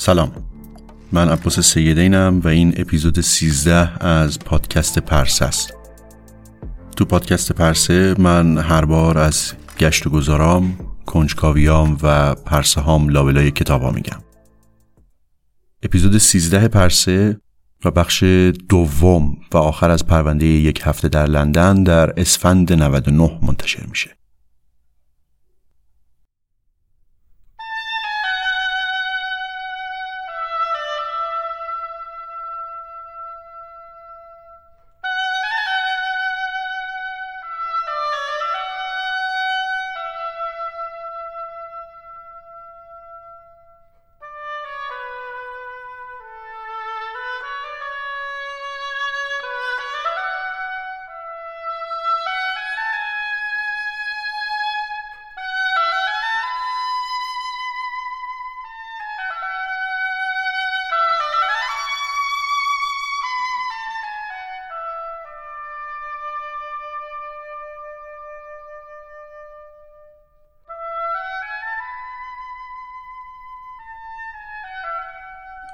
سلام. من عباس سیدینم و این اپیزود 13 از پادکست پرسه است. تو پادکست پرسه من هر بار از گشت و گذارام کنجکاویام و پرسه هام لابلای کتاب ها میگم. اپیزود 13 پرسه و بخش دوم و آخر از پرونده یک هفته در لندن در اسفند 99 منتشر میشه.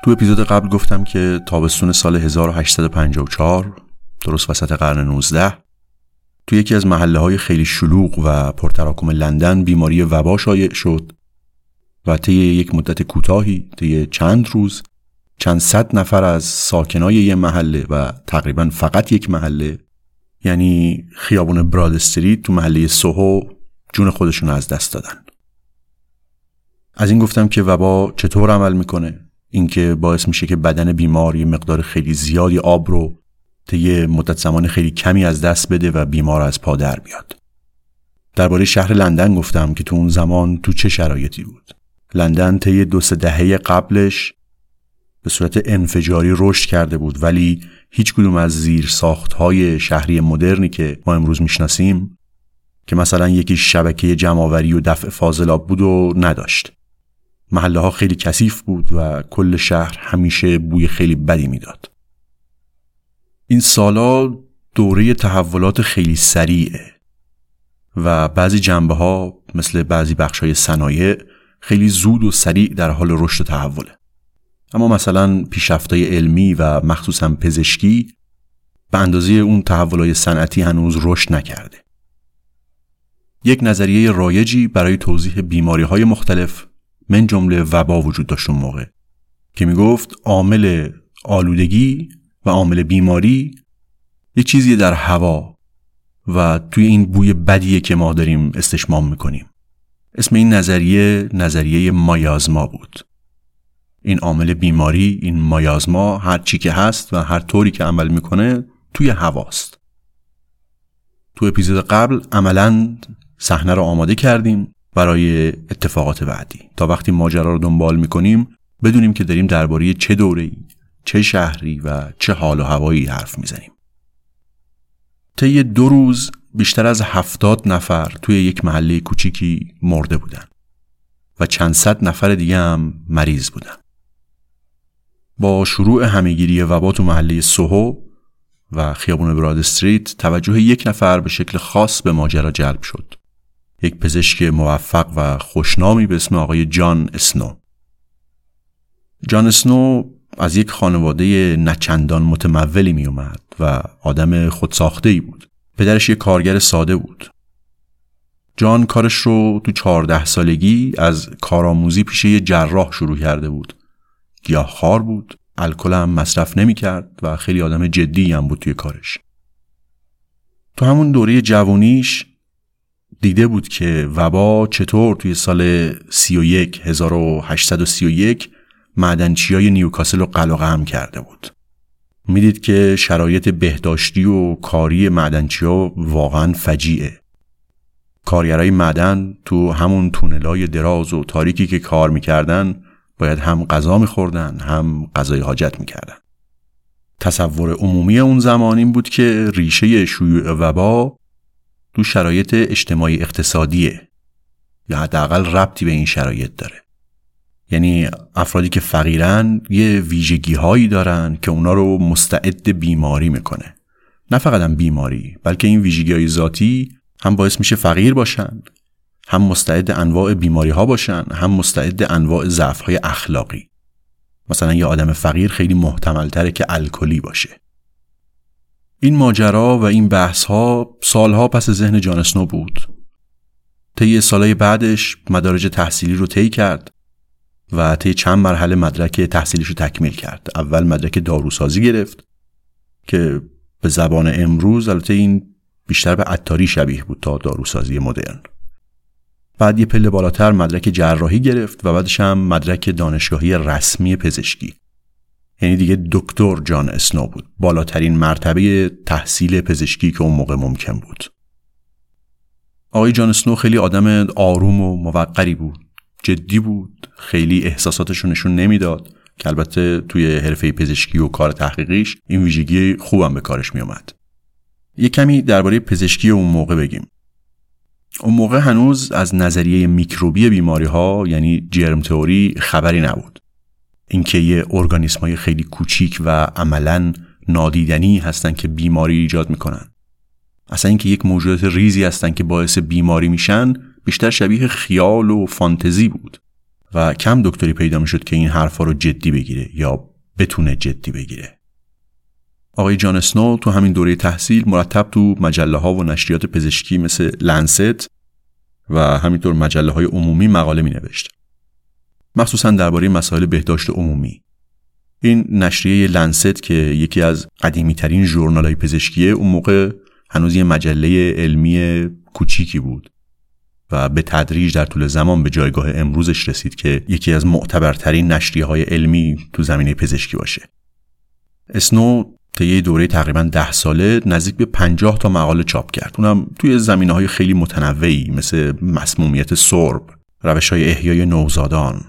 تو اپیزود قبل گفتم که تابستون سال 1854 درست وسط قرن 19 تو یکی از محله های خیلی شلوغ و پرتراکم لندن بیماری وبا شایع شد و طی یک مدت کوتاهی طی چند روز چند صد نفر از ساکنای یه محله و تقریبا فقط یک محله یعنی خیابون براد استریت تو محله سوهو جون خودشون از دست دادن. از این گفتم که وبا چطور عمل می‌کنه؟ اینکه باعث میشه که بدن بیمار یه مقدار خیلی زیادی آب رو طی مدت زمان خیلی کمی از دست بده و بیمار از پا در بیاد. درباره شهر لندن گفتم که تو اون زمان تو چه شرایطی بود. لندن طی دو سه دهه قبلش به صورت انفجاری رشد کرده بود ولی هیچ کدوم از زیر ساخت های شهری مدرنی که ما امروز می‌شناسیم که مثلا یکی شبکه جمعآوری و دفع فاضلاب بود و نداشت. محله ها خیلی کثیف بود و کل شهر همیشه بوی خیلی بدی می‌داد. این سالا دوره تحولات خیلی سریعه و بعضی جنبه ها مثل بعضی بخش های صنایع خیلی زود و سریع در حال رشد و تحوله. اما مثلا پیشرفت‌های علمی و مخصوصا پزشکی به اندازه اون تحولای صنعتی هنوز رشد نکرده. یک نظریه رایجی برای توضیح بیماری های مختلف من جمله وبا وجود داشت اون موقع که می‌گفت عامل آلودگی و عامل بیماری یک چیزی در هوا و توی این بوی بدیه که ما داریم استشمام می‌کنیم. اسم این نظریه نظریه مایازما بود. این عامل بیماری این مایازما هر چی که هست و هر طوری که عمل می‌کنه توی هواست. تو اپیزود قبل عملا صحنه رو آماده کردیم. برای اتفاقات بعدی. تا وقتی ماجرا رو دنبال می‌کنیم بدونیم که داریم درباره چه دوره‌ای چه شهری و چه حال و هوایی حرف می‌زنیم. طی دو روز بیشتر از هفتاد نفر توی یک محله کوچیکی مرده بودن و چند صد نفر دیگه هم مریض بودن. با شروع همهگیری وبا تو محله سوهو و خیابون براد استریت توجه یک نفر به شکل خاص به ماجرا جلب شد. یک پزشک موفق و خوشنامی به اسم آقای جان اسنو. جان اسنو از یک خانواده نچندان متمولی می اومد و آدم خودساخته ای بود. پدرش یک کارگر ساده بود. جان کارش رو تو چهارده سالگی از کارآموزی پیش یه جراح شروع کرده بود. خار بود الکل هم مصرف نمی کرد و خیلی آدم جدی هم بود توی کارش. تو همون دوره جوانیش دیده بود که وبا چطور توی سال 31 1831 معدنچی های نیوکاسل رو قلقه هم کرده بود. می‌دید که شرایط بهداشتی و کاری معدنچی ها واقعا فجیعه. کارگرای معدن تو همون تونلای دراز و تاریکی که کار می‌کردن باید هم غذا میخوردن هم غذای حاجت می‌کردن. تصور عمومی اون زمان این بود که ریشه شیوع وبا تو شرایط اجتماعی اقتصادیه. یا حداقل ربطی به این شرایط داره. یعنی افرادی که فقیرن یه ویژگی هایی دارن که اونا رو مستعد بیماری می‌کنه. نه فقط هم بیماری بلکه این ویژگی های ذاتی هم باعث میشه فقیر باشن هم مستعد انواع بیماری ها باشن هم مستعد انواع ضعف های اخلاقی. مثلا یه آدم فقیر خیلی محتمل تره که الکلی باشه. این ماجرا و این بحث ها سالها پس ذهن جانسنو بود. طی سالهای بعدش مدارج تحصیلی رو طی کرد و طی چند مرحله مدرک تحصیلیش رو تکمیل کرد. اول مدرک داروسازی گرفت که به زبان امروز البته این بیشتر به عطاری شبیه بود تا داروسازی مدرن. بعد یه پله بالاتر مدرک جراحی گرفت و بعدش هم مدرک دانشگاهی رسمی پزشکی. یعنی دیگه دکتر جان اسنو بود. بالاترین مرتبه تحصیل پزشکی که اون موقع ممکن بود. آقای جان اسنو خیلی آدم آروم و موقری بود. جدی بود. خیلی احساساتش نشون نمی‌داد. که البته توی حرفه پزشکی و کار تحقیقیش این ویژگی خوبم به کارش میومد یه کمی درباره پزشکی اون موقع بگیم. اون موقع هنوز از نظریه میکروبی بیماری ها یعنی جرم تئوری خبری نبود. اینکه یه ارگانیسم های خیلی کوچیک و عملا نادیدنی هستن که بیماری ایجاد می‌کنن. اصلا اینکه یک موجودات ریزی هستن که باعث بیماری میشن بیشتر شبیه خیال و فانتزی بود. و کم دکتری پیدا می‌شد که این حرفا رو جدی بگیره یا بتونه جدی بگیره. آقای جان اسنو تو همین دوره تحصیل مرتب تو مجله ها و نشریات پزشکی مثل لنست و همینطور مجله های عمومی مقاله می نوشت. مخصوصا درباره مسائل بهداشت عمومی. این نشریه لنست که یکی از قدیمی ترین ژورنال های پزشکیه اون موقع هنوز یه مجله علمی کوچیکی بود و به تدریج در طول زمان به جایگاه امروزش رسید که یکی از معتبرترین نشریه های علمی تو زمینه پزشکی باشه. اسنو طی دوره تقریبا ده ساله نزدیک به پنجاه تا مقاله چاپ کرد اونم توی زمینه های خیلی متنوعی مثل مسمومیت سرب روش های احیای نوزادان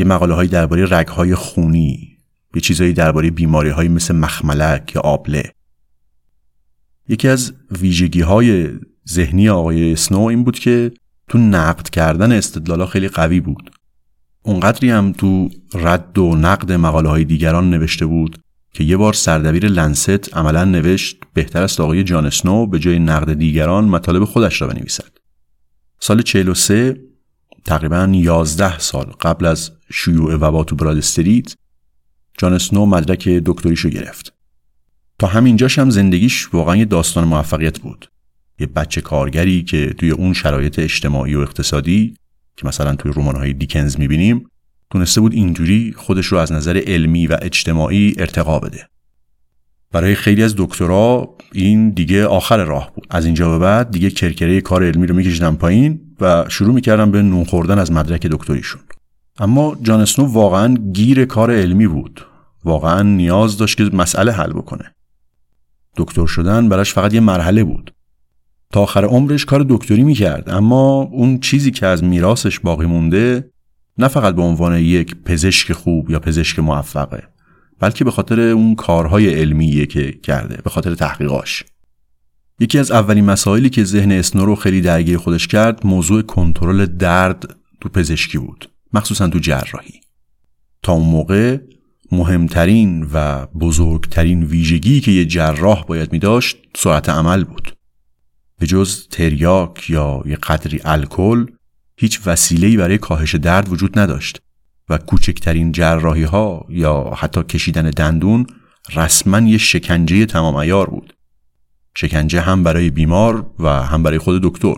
یه مقاله های درباره رگ های خونی یه چیزهایی درباره بیماری های مثل مخملک یا آبله یکی از ویژگی های ذهنی آقای سنو این بود که تو نقد کردن استدلالا خیلی قوی بود اونقدری هم تو رد و نقد مقاله های دیگران نوشته بود که یه بار سردبیر لنست عملا نوشت بهتر است آقای جان اسنو به جای نقد دیگران مطالب خودش را بنویسد. سال 43 تقریبا 11 سال قبل از شیوع وبا تو براد استریت جان اسنو مدرک دکتریشو گرفت. تا همینجاش هم زندگیش واقعا یه داستان موفقیت بود. یه بچه کارگری که توی اون شرایط اجتماعی و اقتصادی که مثلا توی رمان‌های دیکنز می‌بینیم تونسته بود اینجوری خودش رو از نظر علمی و اجتماعی ارتقا بده برای خیلی از دکترا این دیگه آخر راه بود. از اینجا به بعد دیگه کرکره کار علمی رو میکشیدن پایین و شروع می‌کردن به نون خوردن از مدرک دکتریشون. اما جان اسنو واقعا گیر کار علمی بود. واقعا نیاز داشت که مسئله حل بکنه. دکتر شدن براش فقط یه مرحله بود. تا آخر عمرش کار دکتری می‌کرد. اما اون چیزی که از میراثش باقی مونده نه فقط به عنوان یک پزشک خوب یا پزشک موفقه بلکه به خاطر اون کارهای علمیه که کرده به خاطر تحقیقاش. یکی از اولین مسائلی که ذهن اسنو رو خیلی درگیر خودش کرد موضوع کنترل درد تو پزشکی بود مخصوصا تو جراحی. تا اون موقع مهمترین و بزرگترین ویژگی که یه جراح باید می داشت سرعت عمل بود. به جز تریاک یا یه قدری الکل هیچ وسیله‌ای برای کاهش درد وجود نداشت. و کوچکترین جراحی ها یا حتی کشیدن دندون رسما یه شکنجه تمام ایار بود. شکنجه هم برای بیمار و هم برای خود دکتر.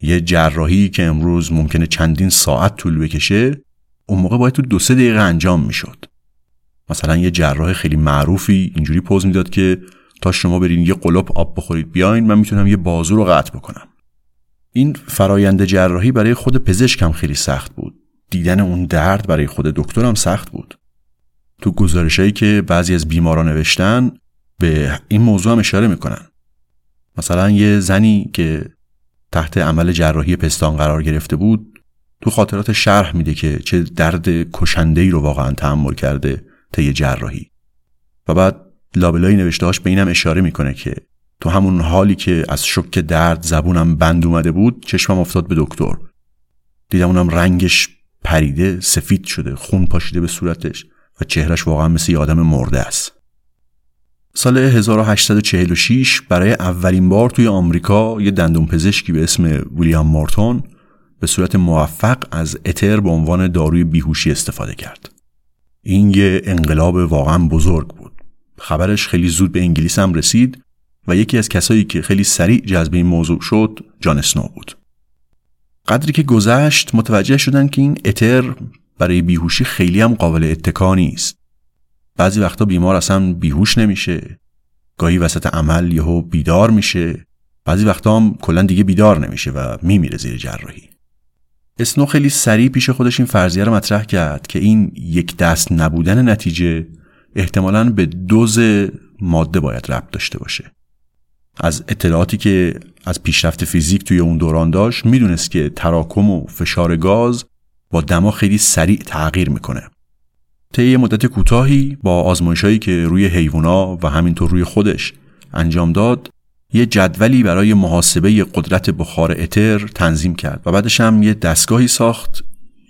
یه جراحی که امروز ممکنه چندین ساعت طول بکشه اون موقع باید تو دو سه دقیقه انجام می‌شد. مثلا یه جراح خیلی معروفی اینجوری پوز می‌داد که تا شما برین یه قلوب آب بخورید بیاین من می‌تونم یه بازو رو قطع بکنم. این فرایند جراحی برای خود پزشکم خیلی سخت بود. دیدن اون درد برای خود دکترم سخت بود. تو گزارشهایی که بعضی از بیماران نوشتن به این موضوع هم اشاره می‌کنن. مثلا یه زنی که تحت عمل جراحی پستان قرار گرفته بود تو خاطرات شرح میده که چه درد کشنده ای رو واقعا تحمل کرده طی جراحی. و بعد لابلای نوشتهاش به اینم اشاره می‌کنه که تو همون حالی که از شک درد زبونم بند اومده بود چشمم افتاد به دکتر. دیدم اونم رنگش پریده سفید شده خون پاشیده به صورتش و چهرش واقعا مثل یه آدم مرده است سال 1846 برای اولین بار توی آمریکا یه دندون پزشکی به اسم ویلیام مورتون به صورت موفق از اتر به عنوان داروی بیهوشی استفاده کرد. این یه انقلاب واقعا بزرگ بود. خبرش خیلی زود به انگلیس هم رسید و یکی از کسایی که خیلی سریع جذب این موضوع شد جان اسنو بود. قدری که گذشت متوجه شدن که این اتر برای بیهوشی خیلی هم قابل اتکا نیست. بعضی وقتا بیمار اصلا بیهوش نمیشه. گاهی وسط عمل یهو بیدار میشه. بعضی وقتا هم کلا دیگه بیدار نمیشه و میمیره زیر جراحی. اسنو خیلی سریع پیش خودش این فرضیه رو مطرح کرد که این یک دست نبودن نتیجه احتمالا به دوز ماده باید ربط داشته باشه از اطلاعاتی که از پیشرفت فیزیک توی اون دوران داشت می‌دونست که تراکم و فشار گاز با دما خیلی سریع تغییر می‌کنه. طی مدت کوتاهی با آزمایشهایی که روی حیوونا و همینطور روی خودش انجام داد یه جدولی برای محاسبه قدرت بخار اتر تنظیم کرد و بعدش هم یه دستگاهی ساخت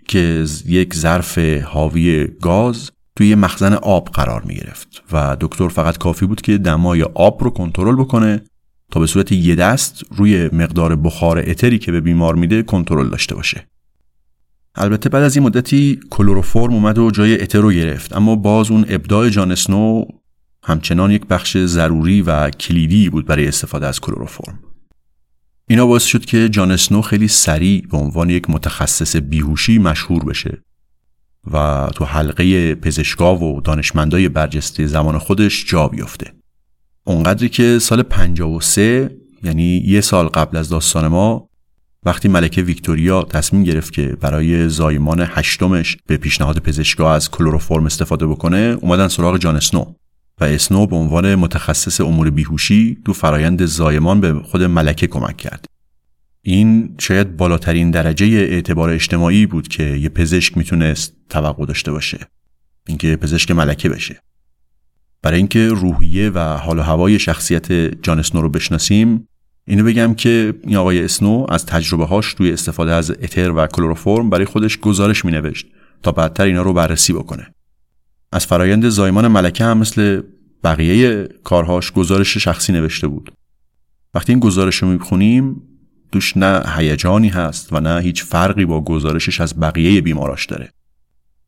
که یک ظرف حاوی گاز توی مخزن آب قرار می گرفت و دکتر فقط کافی بود که دمای آب رو کنترل بکنه تا به صورت یه دست روی مقدار بخار اتری که به بیمار میده کنترل داشته باشه. البته بعد از این مدتی کلروفرم اومد و جای اتر رو گرفت اما باز اون ابداع جان اسنو همچنان یک بخش ضروری و کلیدی بود برای استفاده از کلروفرم اینا باعث شد که جان اسنو خیلی سریع به عنوان یک متخصص بیهوشی مشهور بشه و تو حلقه پزشکا و دانشمندای برجسته زمان خودش جا بیفته. اونقدری که سال 53 یعنی یه سال قبل از داستان ما وقتی ملکه ویکتوریا تصمیم گرفت که برای زایمان هشتمش به پیشنهاد پزشکا از کلروفرم استفاده بکنه اومدن سراغ جان اسنو و اسنو به عنوان متخصص امور بیهوشی تو فرایند زایمان به خود ملکه کمک کرد. این شاید بالاترین درجه اعتبار اجتماعی بود که یه پزشک می‌تونست توقع داشته باشه. اینکه پزشک ملکه بشه. برای اینکه روحیه و حال و هوای شخصیت جان اسنو رو بشناسیم اینو بگم که این آقای اسنو از تجربه هاش توی استفاده از اتر و کلروفرم برای خودش گزارش مینوشت تا بعدتر اینا رو بررسی بکنه. از فرایند زایمان ملکه هم مثل بقیه کارهاش گزارش شخصی نوشته بود وقتی این گزارش رو می‌خونیم دوش نه هیجانی هست و نه هیچ فرقی با گزارشش از بقیه بیماراش داره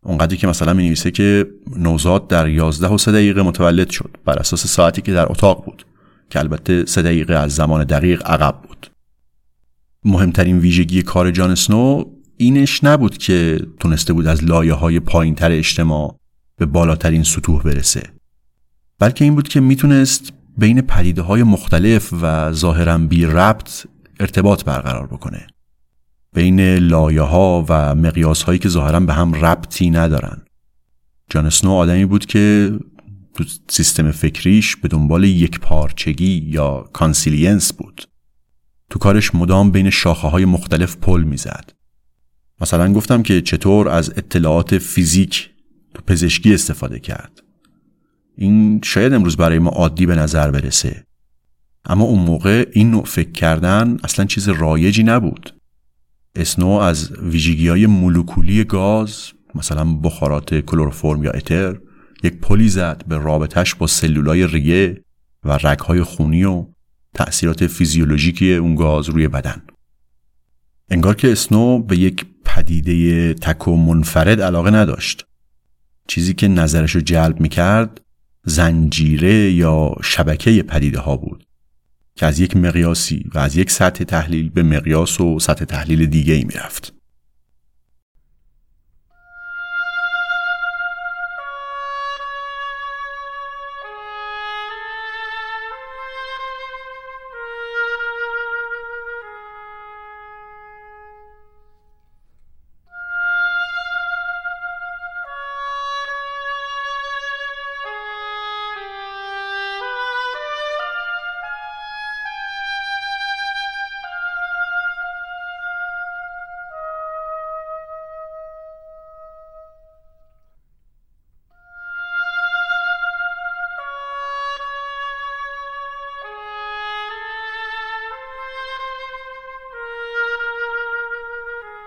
اونقدری که مثلا می که نوزاد در 11 و 3 دقیقه متولد شد بر اساس ساعتی که در اتاق بود که البته 3 دقیقه از زمان دقیق عقب بود. مهمترین ویژگی کار جان سنو اینش نبود که تونسته بود از لایه های پایین تر اجتماع به بالاترین سطوح برسه. بلکه این بود که می‌تونست بین پدیده های مختلف و ظاهرا بی ربط ارتباط برقرار بکنه. بین لایه ها و مقیاس هایی که ظاهرا به هم ربطی ندارن. جان اسنو آدمی بود که تو سیستم فکریش به دنبال یکپارچگی یا consilience بود. تو کارش مدام بین شاخه های مختلف پل می‌زد. مثلا گفتم که چطور از اطلاعات فیزیک تو پزشکی استفاده کرد. این شاید امروز برای ما عادی به نظر برسه. اما اون موقع این نوع فکر کردن اصلا چیز رایجی نبود. اسنو از ویژگی های مولکولی گاز مثلا بخارات کلروفرم یا اتر یک پلی زد به رابطش با سلولای ریه و رگهای خونی و تأثیرات فیزیولوژیکی اون گاز روی بدن. انگار که اسنو به یک پدیده تک و منفرد علاقه نداشت. چیزی که نظرش رو جلب می‌کرد زنجیره یا شبکه پدیده ها بود. که از یک مقیاسی و از یک سطح تحلیل به مقیاس و سطح تحلیل دیگه ای می‌رفت.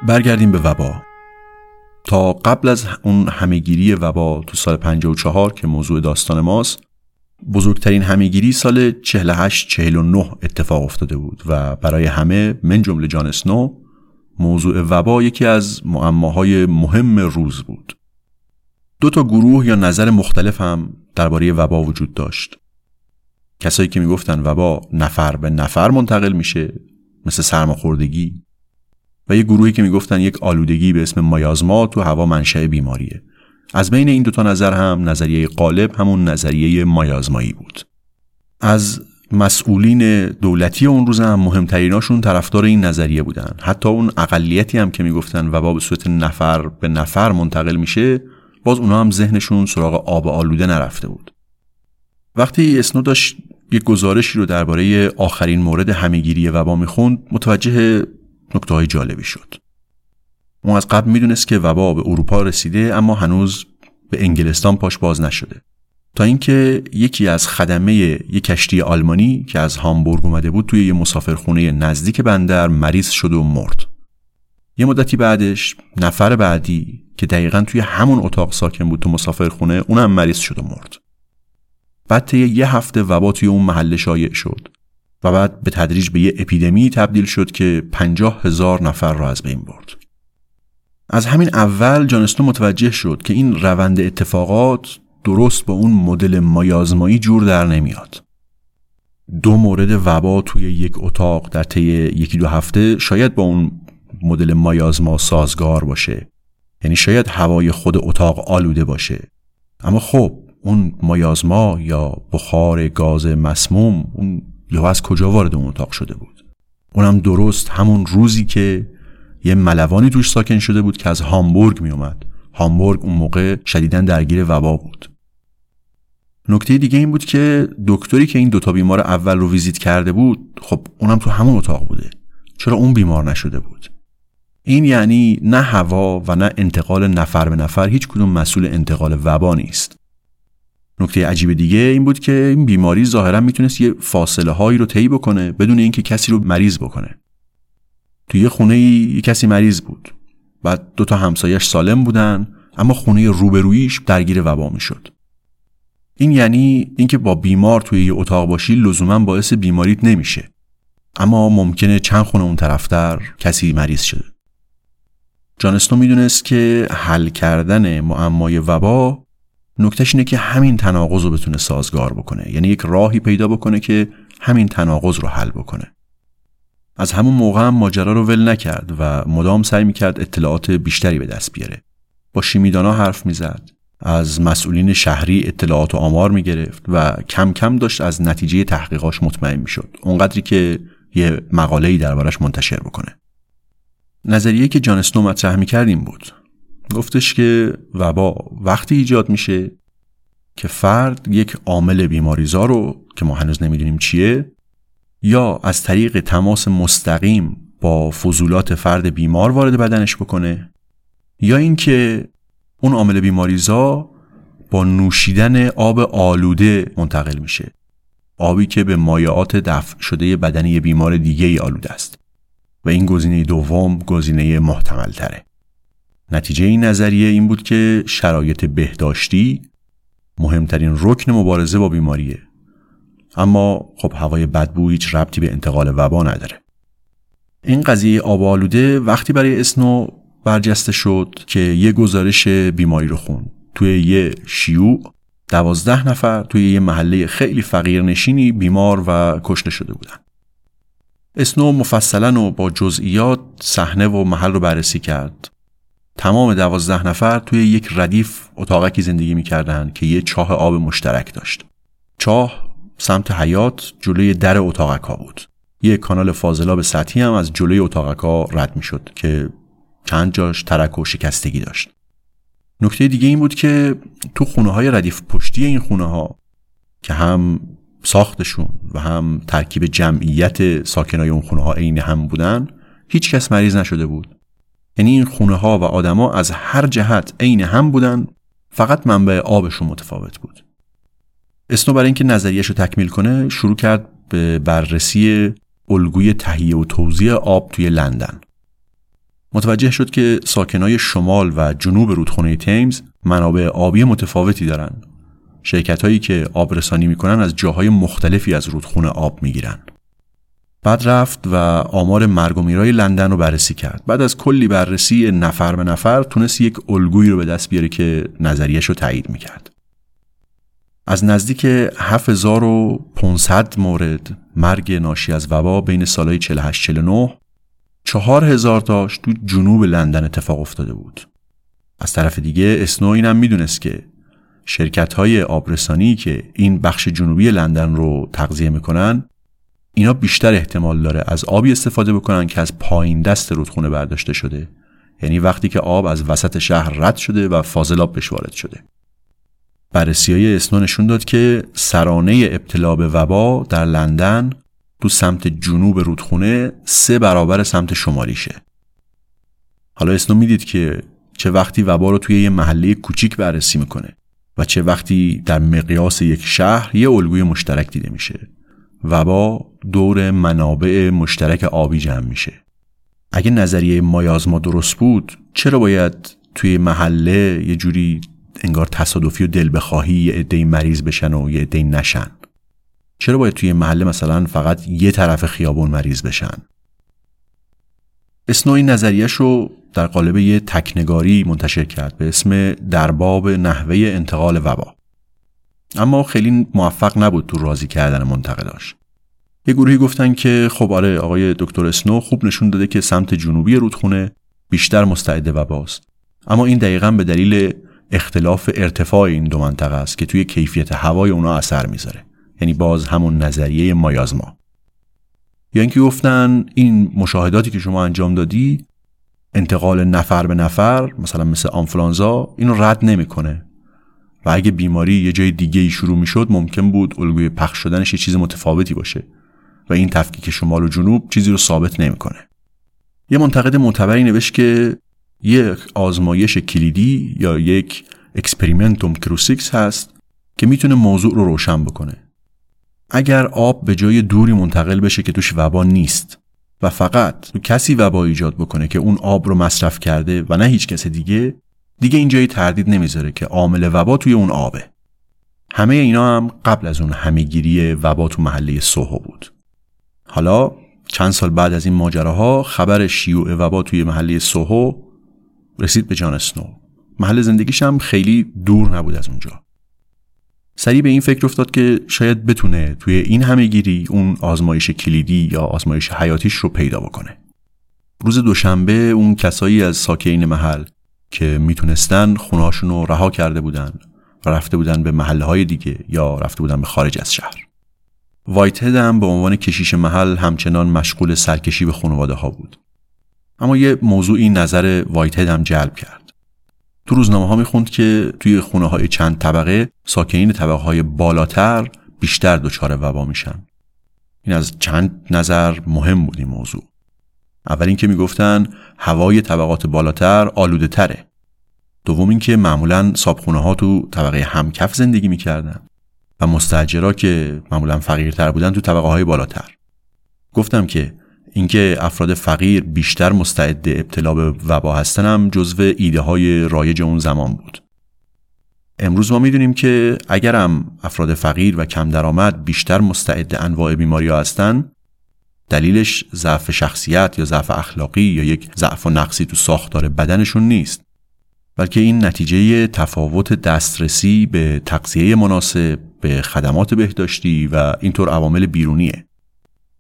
برگردیم به وبا. تا قبل از اون همهگیری وبا تو سال 54 که موضوع داستان ماست بزرگترین همهگیری سال 48 49 اتفاق افتاده بود و برای همه من جمله جان اسنو موضوع وبا یکی از معماهای مهم روز بود. دو تا گروه یا نظر مختلف هم درباره وبا وجود داشت. کسایی که می‌گفتن وبا نفر به نفر منتقل میشه مثل سرماخوردگی و یه گروهی که می‌گفتن یک آلودگی به اسم مایازما تو هوا منشأ بیماریه. از بین این دوتا نظر هم نظریه قالب همون نظریه مایازمایی بود. از مسئولین دولتی اون روز هم مهمتریناشون طرفدار این نظریه بودن. حتی اون اقلیتی هم که می‌گفتن وبا به صورت نفر به نفر منتقل میشه باز اونا هم ذهنشون سراغ آب آلوده نرفته بود. وقتی اسنو داشت یک گزارشی رو درباره آخرین مورد همهگیری وبا می‌خوند متوجه نکته های جالبی شد. اون از قبل می‌دونست که وبا به اروپا رسیده اما هنوز به انگلستان پاش باز نشده. تا اینکه یکی از خدمه یک کشتی آلمانی که از هامبورگ اومده بود توی یه مسافرخونه نزدیک بندر مریض شد و مرد. یه مدتی بعدش نفر بعدی که دقیقا توی همون اتاق ساکن بود تو مسافرخونه اونم مریض شد و مرد. بعد یه هفته وبا توی اون محله شایع شد. و بعد به تدریج به یه اپیدمی تبدیل شد که پنجاه هزار نفر را از بین برد. از همین اول جانستون متوجه شد که این روند اتفاقات درست با اون مدل مایازمایی جور در نمیاد. دو مورد وبا توی یک اتاق در طی یکی دو هفته شاید با اون مدل مایازما سازگار باشه. یعنی شاید هوای خود اتاق آلوده باشه. اما خب اون مایازما یا بخار گاز مسموم اون یا از کجا وارد اون اتاق شده بود؟ اونم درست همون روزی که یه ملوانی توش ساکن شده بود که از هامبورگ می اومد هامبورگ اون موقع شدیدا درگیر وبا بود. نکته دیگه این بود که دکتری که این دوتا بیمار اول رو ویزیت کرده بود خب اونم تو همون اتاق بوده. چرا اون بیمار نشده بود؟ این یعنی نه هوا و نه انتقال نفر به نفر هیچ کدوم مسئول انتقال وبا نیست. نکته عجیب دیگه این بود که این بیماری ظاهرا می‌تونست یه فاصله هایی رو طی بکنه بدون اینکه کسی رو مریض بکنه. توی یه خونه یه کسی مریض بود بعد دو تا همسایش سالم بودن اما خونه روبرویش درگیر وبا می‌شد. این یعنی اینکه با بیمار توی یه اتاق باشی لزوما باعث بیماریت نمیشه. اما ممکنه چند خونه اون طرفتر کسی مریض شده. جانستو می‌دونست که حل کردن معمای وبا نکتهش اینه که همین تناقض رو بتونه سازگار بکنه. یعنی یک راهی پیدا بکنه که همین تناقض رو حل بکنه. از همون موقع هم ماجرا رو ول نکرد و مدام سعی می‌کرد اطلاعات بیشتری به دست بیاره. با شیمیدانا حرف می‌زد. از مسئولین شهری اطلاعات و آمار می گرفت و کم کم داشت از نتیجه تحقیقاش مطمئن می شد اونقدری که یه مقاله‌ای دربارش منتشر بکنه. نظریه که جان اسنو مطرح می کردیم بود. گفتش که وبا وقتی ایجاد میشه که فرد یک عامل بیماریزا رو که ما هنوز نمی‌دونیم چیه یا از طریق تماس مستقیم با فضولات فرد بیمار وارد بدنش بکنه یا اینکه اون عامل بیماریزا با نوشیدن آب آلوده منتقل میشه. آبی که به مایعات دفع شده بدنی بیمار دیگه ای آلوده است. و این گزینه دوم گزینه محتمل تره نتیجه این نظریه این بود که شرایط بهداشتی مهمترین رکن مبارزه با بیماریه. اما خب هوای بدبو هیچ ربطی به انتقال وبا نداره. این قضیه آب آلوده وقتی برای اسنو برجسته شد که یه گزارش بیماری رو خون. توی یه شیوع دوازده نفر توی یه محله خیلی فقیر نشینی بیمار و کشته شده بودن. اسنو مفصلا و با جزئیات صحنه و محل رو بررسی کرد. تمام دوازده نفر توی یک ردیف اتاقکی زندگی می‌کردن که یه چاه آب مشترک داشت. چاه سمت حیات جلوی در اتاقک ها بود. یه کانال فاضلاب سطحی هم از جلوی اتاقک ها رد می‌شد که چند جاش ترک و شکستگی داشت. نکته دیگه این بود که تو خونه های ردیف پشتی این خونه ها که هم ساختشون و هم ترکیب جمعیت ساکنای اون خونه ها عین هم بودن هیچ کس مریض نشده بود. یعنی این خونه ها و آدما از هر جهت عین هم بودن فقط منبع آبشون متفاوت بود. اسنو برای اینکه نظریش رو تکمیل کنه شروع کرد به بررسی الگوی تهیه و توزیع آب توی لندن. متوجه شد که ساکنای شمال و جنوب رودخونه تیمز منابع آبی متفاوتی دارن. شرکت هایی که آب رسانی می‌کنن از جاهای مختلفی از رودخونه آب می‌گیرن. بعد رفت و آمار مرگ و میرای لندن رو بررسی کرد. بعد از کلی بررسی نفر به نفر تونست یک الگویی رو به دست بیاره که نظریش رو تایید می‌کرد. از نزدیک 7500 مورد مرگ ناشی از وبا بین سالهای 48 49 4000 تاش تو جنوب لندن اتفاق افتاده بود. از طرف دیگه اسنو اینم می‌دونست که شرکت های آبرسانی که این بخش جنوبی لندن رو تغذیه می‌کنن اینا بیشتر احتمال داره از آبی استفاده بکنن که از پایین دست رودخونه برداشته شده. یعنی وقتی که آب از وسط شهر رد شده و فاضلاب بهش وارد شده. بررسی های اسنو نشون داد که سرانه ابتلا به وبا در لندن تو سمت جنوب رودخونه سه برابر سمت شمالیشه. حالا اسنو می‌دید که چه وقتی وبا رو توی یه محله کوچیک بررسی می‌کنه و چه وقتی در مقیاس یک شهر یه الگوی مشترک دیده میشه. وبا دور منابع مشترک آبی جمع میشه. اگه نظریه مایازما درست بود چرا باید توی محله یه جوری انگار تصادفی و دل بخواهی یه عده مریض بشن و یه عده نشن؟ چرا باید توی محله مثلا فقط یه طرف خیابون مریض بشن؟ اسنو این نظریش رو در قالب یه تکنگاری منتشر کرد به اسم درباب نحوه انتقال وبا. اما خیلی موفق نبود تو راضی کردن منتقداش. یه گروهی گفتن که خب آره آقای دکتر اسنو خوب نشون داده که سمت جنوبی رودخونه بیشتر مستعد وباست. اما این دقیقا به دلیل اختلاف ارتفاع این دو منطقه است که توی کیفیت هوای اونا اثر می‌ذاره. یعنی باز همون نظریه مایازما. یا اینکه گفتن این مشاهداتی که شما انجام دادی انتقال نفر به نفر مثلا مثل آنفلانزا اینو رد نمی‌کنه. اگه بیماری یه جای دیگه ای شروع می‌شد ممکن بود الگوی پخش شدنش یه چیز متفاوتی باشه و این تفکیک شمال و جنوب چیزی رو ثابت نمی‌کنه. یه منتقد معتبری نوشت که یک آزمایش کلیدی یا یک experimentum crucis هست که می‌تونه موضوع رو روشن بکنه. اگر آب به جای دوری منتقل بشه که توش وبا نیست و فقط کسی وبا ایجاد بکنه که اون آب رو مصرف کرده و نه هیچ کس دیگه دیگه اینجای تردید نمی‌ذاره که عامل وبا توی اون آبه. همه اینا هم قبل از اون همهگیری وبا تو محله سوهو بود. حالا چند سال بعد از این ماجراها خبر شیوع وبا توی محله سوهو رسید به جان اسنو محل زندگیش هم خیلی دور نبود از اونجا. سریع به این فکر افتاد که شاید بتونه توی این همهگیری اون آزمایش کلیدی یا آزمایش حیاتیش رو پیدا بکنه. روز دوشنبه اون کسایی از ساکنین محل که می‌تونستن خونهاشون رو رها کرده بودن و رفته بودن به محله های دیگه یا رفته بودن به خارج از شهر. وایت هد هم به عنوان کشیش محل همچنان مشغول سرکشی به خانواده ها بود. اما یه موضوعی نظر وایت هم جلب کرد. تو روزنامه ها می‌خوند که توی خونه های چند طبقه ساکنین طبقه های بالاتر بیشتر دچار وبا میشن. این از چند نظر مهم بود این موضوع. اول اینکه می‌گفتن هوای طبقات بالاتر آلوده تره دوم اینکه معمولا صابخونه ها تو طبقه همکف زندگی می‌کردن و مستجرا که معمولا فقیرتر بودن تو طبقه های بالاتر. گفتم که اینکه افراد فقیر بیشتر مستعد ابتلا به وبا هستن هم جزو ایده های رایج اون زمان بود. امروز ما می‌دونیم که اگرم افراد فقیر و کم درآمد بیشتر مستعد انواع بیماری ها هستن دلیلش ضعف شخصیت یا ضعف اخلاقی یا یک ضعف و نقصی تو ساختار بدنشون نیست. بلکه این نتیجه تفاوت دسترسی به تغذیه مناسب به خدمات بهداشتی و اینطور عوامل بیرونیه.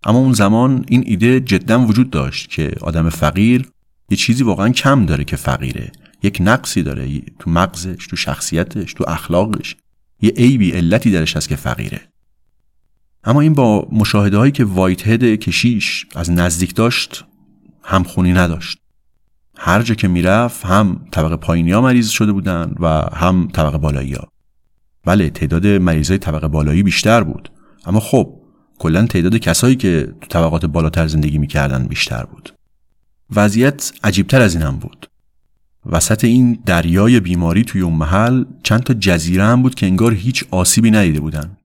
اما اون زمان این ایده جدا وجود داشت که آدم فقیر یه چیزی واقعا کم داره که فقیره. یک نقصی داره تو مغزش تو شخصیتش تو اخلاقش. یه عیبی علتی درش هست که فقیره. اما این با مشاهده هایی که وایت هد کشیش از نزدیک داشت همخونی نداشت. هر جا که می‌رفت هم طبقه پایینی ها مریض شده بودن و هم طبقه بالایی ها بله تعداد مریضای طبقه بالایی بیشتر بود. اما خب کلا تعداد کسایی که تو طبقات بالاتر زندگی می‌کردن بیشتر بود. وضعیت عجیبتر از این هم بود. وسط این دریای بیماری توی اون محل چند تا جزیره هم بود که انگار هیچ آسیبی ندیده بودن.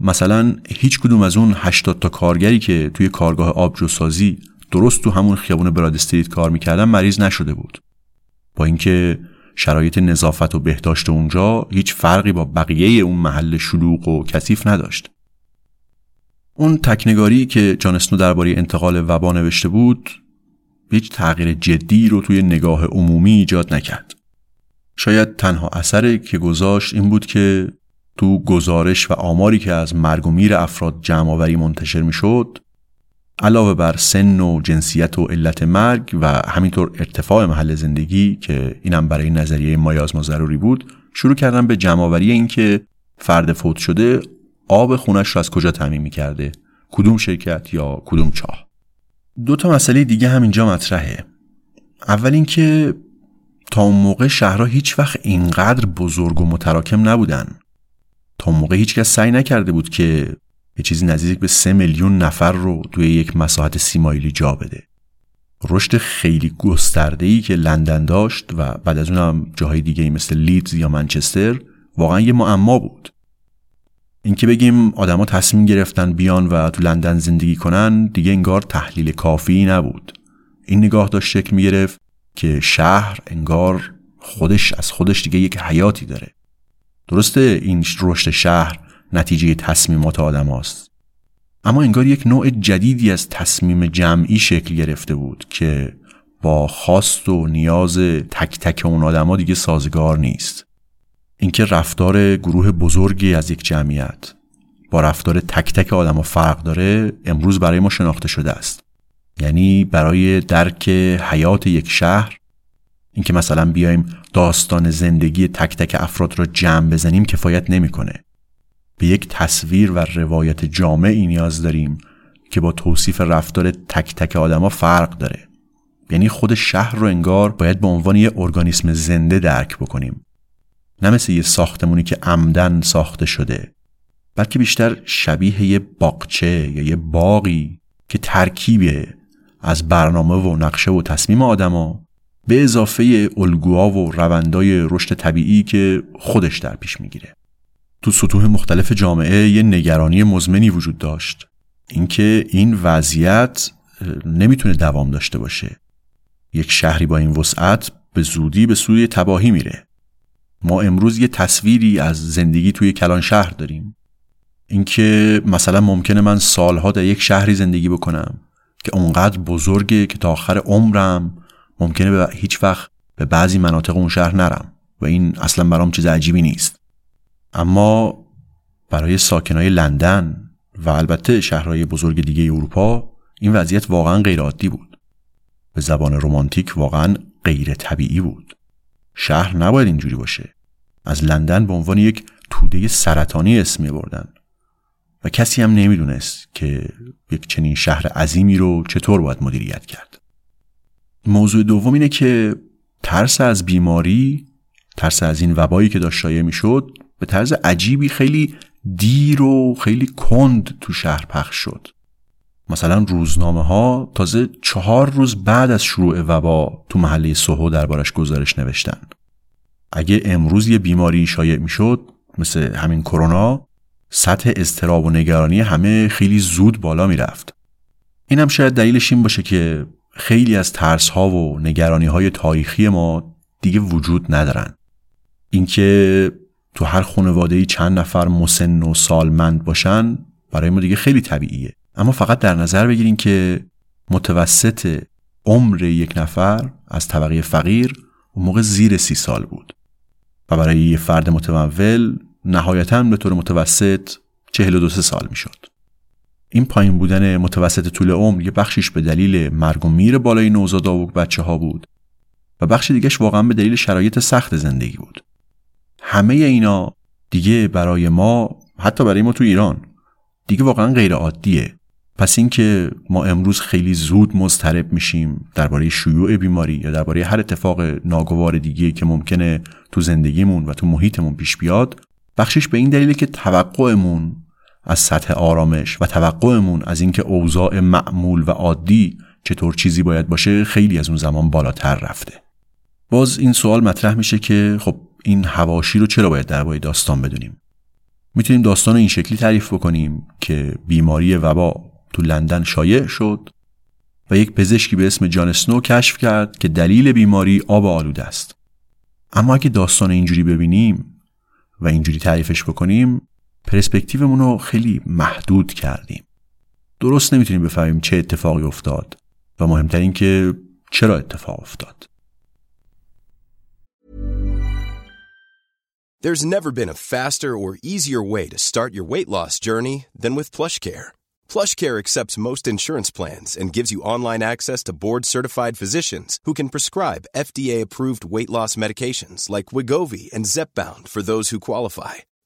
مثلا هیچ کدوم از اون 80 تا کارگری که توی کارگاه آبجوسازی درست تو همون خیابون براد استریت کار می‌کردن مریض نشده بود. با اینکه شرایط نظافت و بهداشت اونجا هیچ فرقی با بقیه اون محل شلوغ و کثیف نداشت. اون تکنگاری که جان اسنو درباره انتقال وبا نوشته بود هیچ تغییر جدی رو توی نگاه عمومی ایجاد نکرد. شاید تنها اثری که گذاشت این بود که تو گزارش و آماری که از مرگ و میر افراد جمعآوری منتشر می‌شد علاوه بر سن و جنسیت و علت مرگ و همینطور ارتفاع محل زندگی که اینم برای نظریه مایازما ضروری بود شروع کردن به جمعآوری اینکه فرد فوت شده آب خونش رو از کجا تعمین می‌کرده؟ کدوم شرکت یا کدوم چاه؟ دو تا مسئله دیگه هم اینجا مطرحه. اول اینکه تا اون موقع شهرها هیچ وقت اینقدر بزرگ و متراکم نبودن. تا موقع هیچکس سعی نکرده بود که یه چیزی نزدیک به سه میلیون نفر رو توی یک مساحت سی مایلی جا بده. رشد خیلی گسترده که لندن داشت و بعد از اونم جاهای دیگه مثل لیدز یا منچستر واقعا یه معما بود. اینکه بگیم آدما تصمیم گرفتن بیان و تو لندن زندگی کنن دیگه انگار تحلیل کافی نبود. این نگاه داشت شکل می گرفت که شهر انگار خودش از خودش دیگه یک حیاتی داره. درسته این رشد شهر نتیجه تصمیمات آدم هاست. اما انگار یک نوع جدیدی از تصمیم جمعی شکل گرفته بود که با خواست و نیاز تک تک اون آدما دیگه سازگار نیست اینکه رفتار گروه بزرگی از یک جمعیت با رفتار تک تک آدما فرق داره امروز برای ما شناخته شده است یعنی برای درک حیات یک شهر اینکه مثلا بیایم داستان زندگی تک تک افراد را جمع بزنیم کفایت نمی‌کنه. به یک تصویر و روایت جامعی نیاز داریم که با توصیف رفتار تک تک آدما فرق داره. یعنی خود شهر رو انگار باید به عنوان یه ارگانیسم زنده درک بکنیم. نه مثل یه ساختمونی که عمدن ساخته شده بلکه بیشتر شبیه یه باغچه یا یه باقی که ترکیبه از برنامه و نقشه و تصمیم آدما به اضافه الگوها و روندای رشد طبیعی که خودش در پیش می‌گیره. تو سطوح مختلف جامعه یه نگرانی مزمنی وجود داشت. اینکه این وضعیت نمی‌تونه دوام داشته باشه. یک شهری با این وسعت به زودی به سوی تباهی میره. ما امروز یه تصویری از زندگی توی کلان شهر داریم. اینکه مثلا ممکنه من سالها در یک شهری زندگی بکنم که اونقدر بزرگه که تا آخر عمرم ممکنه به هیچ وقت به بعضی مناطق اون شهر نرم و این اصلا برام چیز عجیبی نیست. اما برای ساکنای لندن و البته شهرهای بزرگ دیگه اروپا این وضعیت واقعا غیر عادی بود. به زبان رمانتیک واقعا غیر طبیعی بود. شهر نباید اینجوری باشه. از لندن به عنوان یک توده سرطانی اسم بردن و کسی هم نمی‌دونست که یک چنین شهر عظیمی رو چطور باید مدیریت کرد. موضوع دوم اینه که ترس از بیماری ترس از این وبایی که داشت شایع می‌شد به طرز عجیبی خیلی دیر و خیلی کند تو شهر پخش شد. مثلا روزنامه ها تازه چهار روز بعد از شروع وبا تو محله سوهو دربارش گزارش نوشتن. اگه امروز یه بیماری شایع می‌شد مثل همین کرونا سطح اضطراب و نگرانی همه خیلی زود بالا می‌رفت. این هم شاید دلیلش این باشه که خیلی از ترس ها و نگرانی های تاریخی ما دیگه وجود ندارن. اینکه تو هر خانواده چند نفر مسن و سالمند باشن برای ما دیگه خیلی طبیعیه. اما فقط در نظر بگیرین که متوسط عمر یک نفر از طبقه فقیر اون موقع زیر سی سال بود. و برای یه فرد متمول نهایتا به طور متوسط 42 سال می‌شد. این پایین بودن متوسط طول عمر یه بخشیش به دلیل مرگ و میر بالای نوزادا و بچه ها بود و بخش دیگهش واقعا به دلیل شرایط سخت زندگی بود. همه اینا دیگه برای ما حتی برای ما تو ایران دیگه واقعا غیر عادیه پس اینکه ما امروز خیلی زود مضطرب میشیم درباره شیوع بیماری یا درباره هر اتفاق ناگوار دیگه که ممکنه تو زندگیمون و تو محیطمون پیش بیاد بخشش به این دلیله که توقعمون از سطح آرامش و توقعمون از اینکه اوضاع معمول و عادی چطور چیزی باید باشه خیلی از اون زمان بالاتر رفته. باز این سوال مطرح میشه که خب این هواشی رو چرا باید درباره داستان بدونیم؟ می‌تونیم داستان رو این شکلی تعریف بکنیم که بیماری وبا تو لندن شایع شد و یک پزشکی به اسم جان سنو کشف کرد که دلیل بیماری آب آلوده است. اما اگه داستان اینجوری ببینیم و اینجوری تعریفش بکنیم پرسپکتیومون رو خیلی محدود کردیم درست نمی‌تونیم بفهمیم چه اتفاقی افتاد و مهمتر این که چرا اتفاق افتاد There's never been a faster or easier way to start your weight loss journey than with PlushCare. PlushCare accepts most insurance plans and gives you online access to board-certified physicians who can prescribe FDA-approved weight loss medications like Wigovi and Zepbound for those who qualify.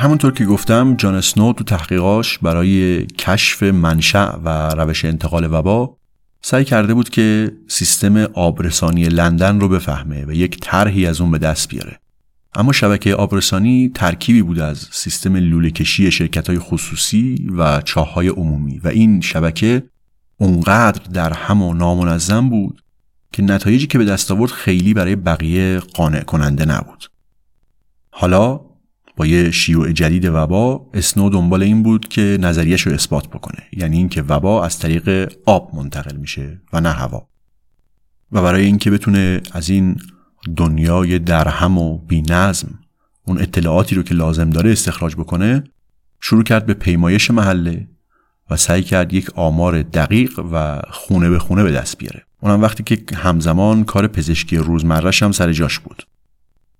همونطور که گفتم جان سنو تو تحقیقاش برای کشف منشأ و روش انتقال وبا سعی کرده بود که سیستم آبرسانی لندن رو بفهمه و یک طرحی از اون به دست بیاره. اما شبکه آبرسانی ترکیبی بود از سیستم لوله کشی شرکت های خصوصی و چاه های عمومی و این شبکه اونقدر در هم و نامنظم بود که نتایجی که به دست آورد خیلی برای بقیه قانع کننده نبود. حالا با یه شیوع جدید وبا اسنو دنبال این بود که نظریش رو اثبات بکنه. یعنی اینکه وبا از طریق آب منتقل میشه و نه هوا. و برای اینکه بتونه از این دنیای درهم و بینظم اون اطلاعاتی رو که لازم داره استخراج بکنه شروع کرد به پیمایش محله و سعی کرد یک آمار دقیق و خونه به خونه به دست بیاره. اونم وقتی که همزمان کار پزشکی روزمرش هم سر جاش بود.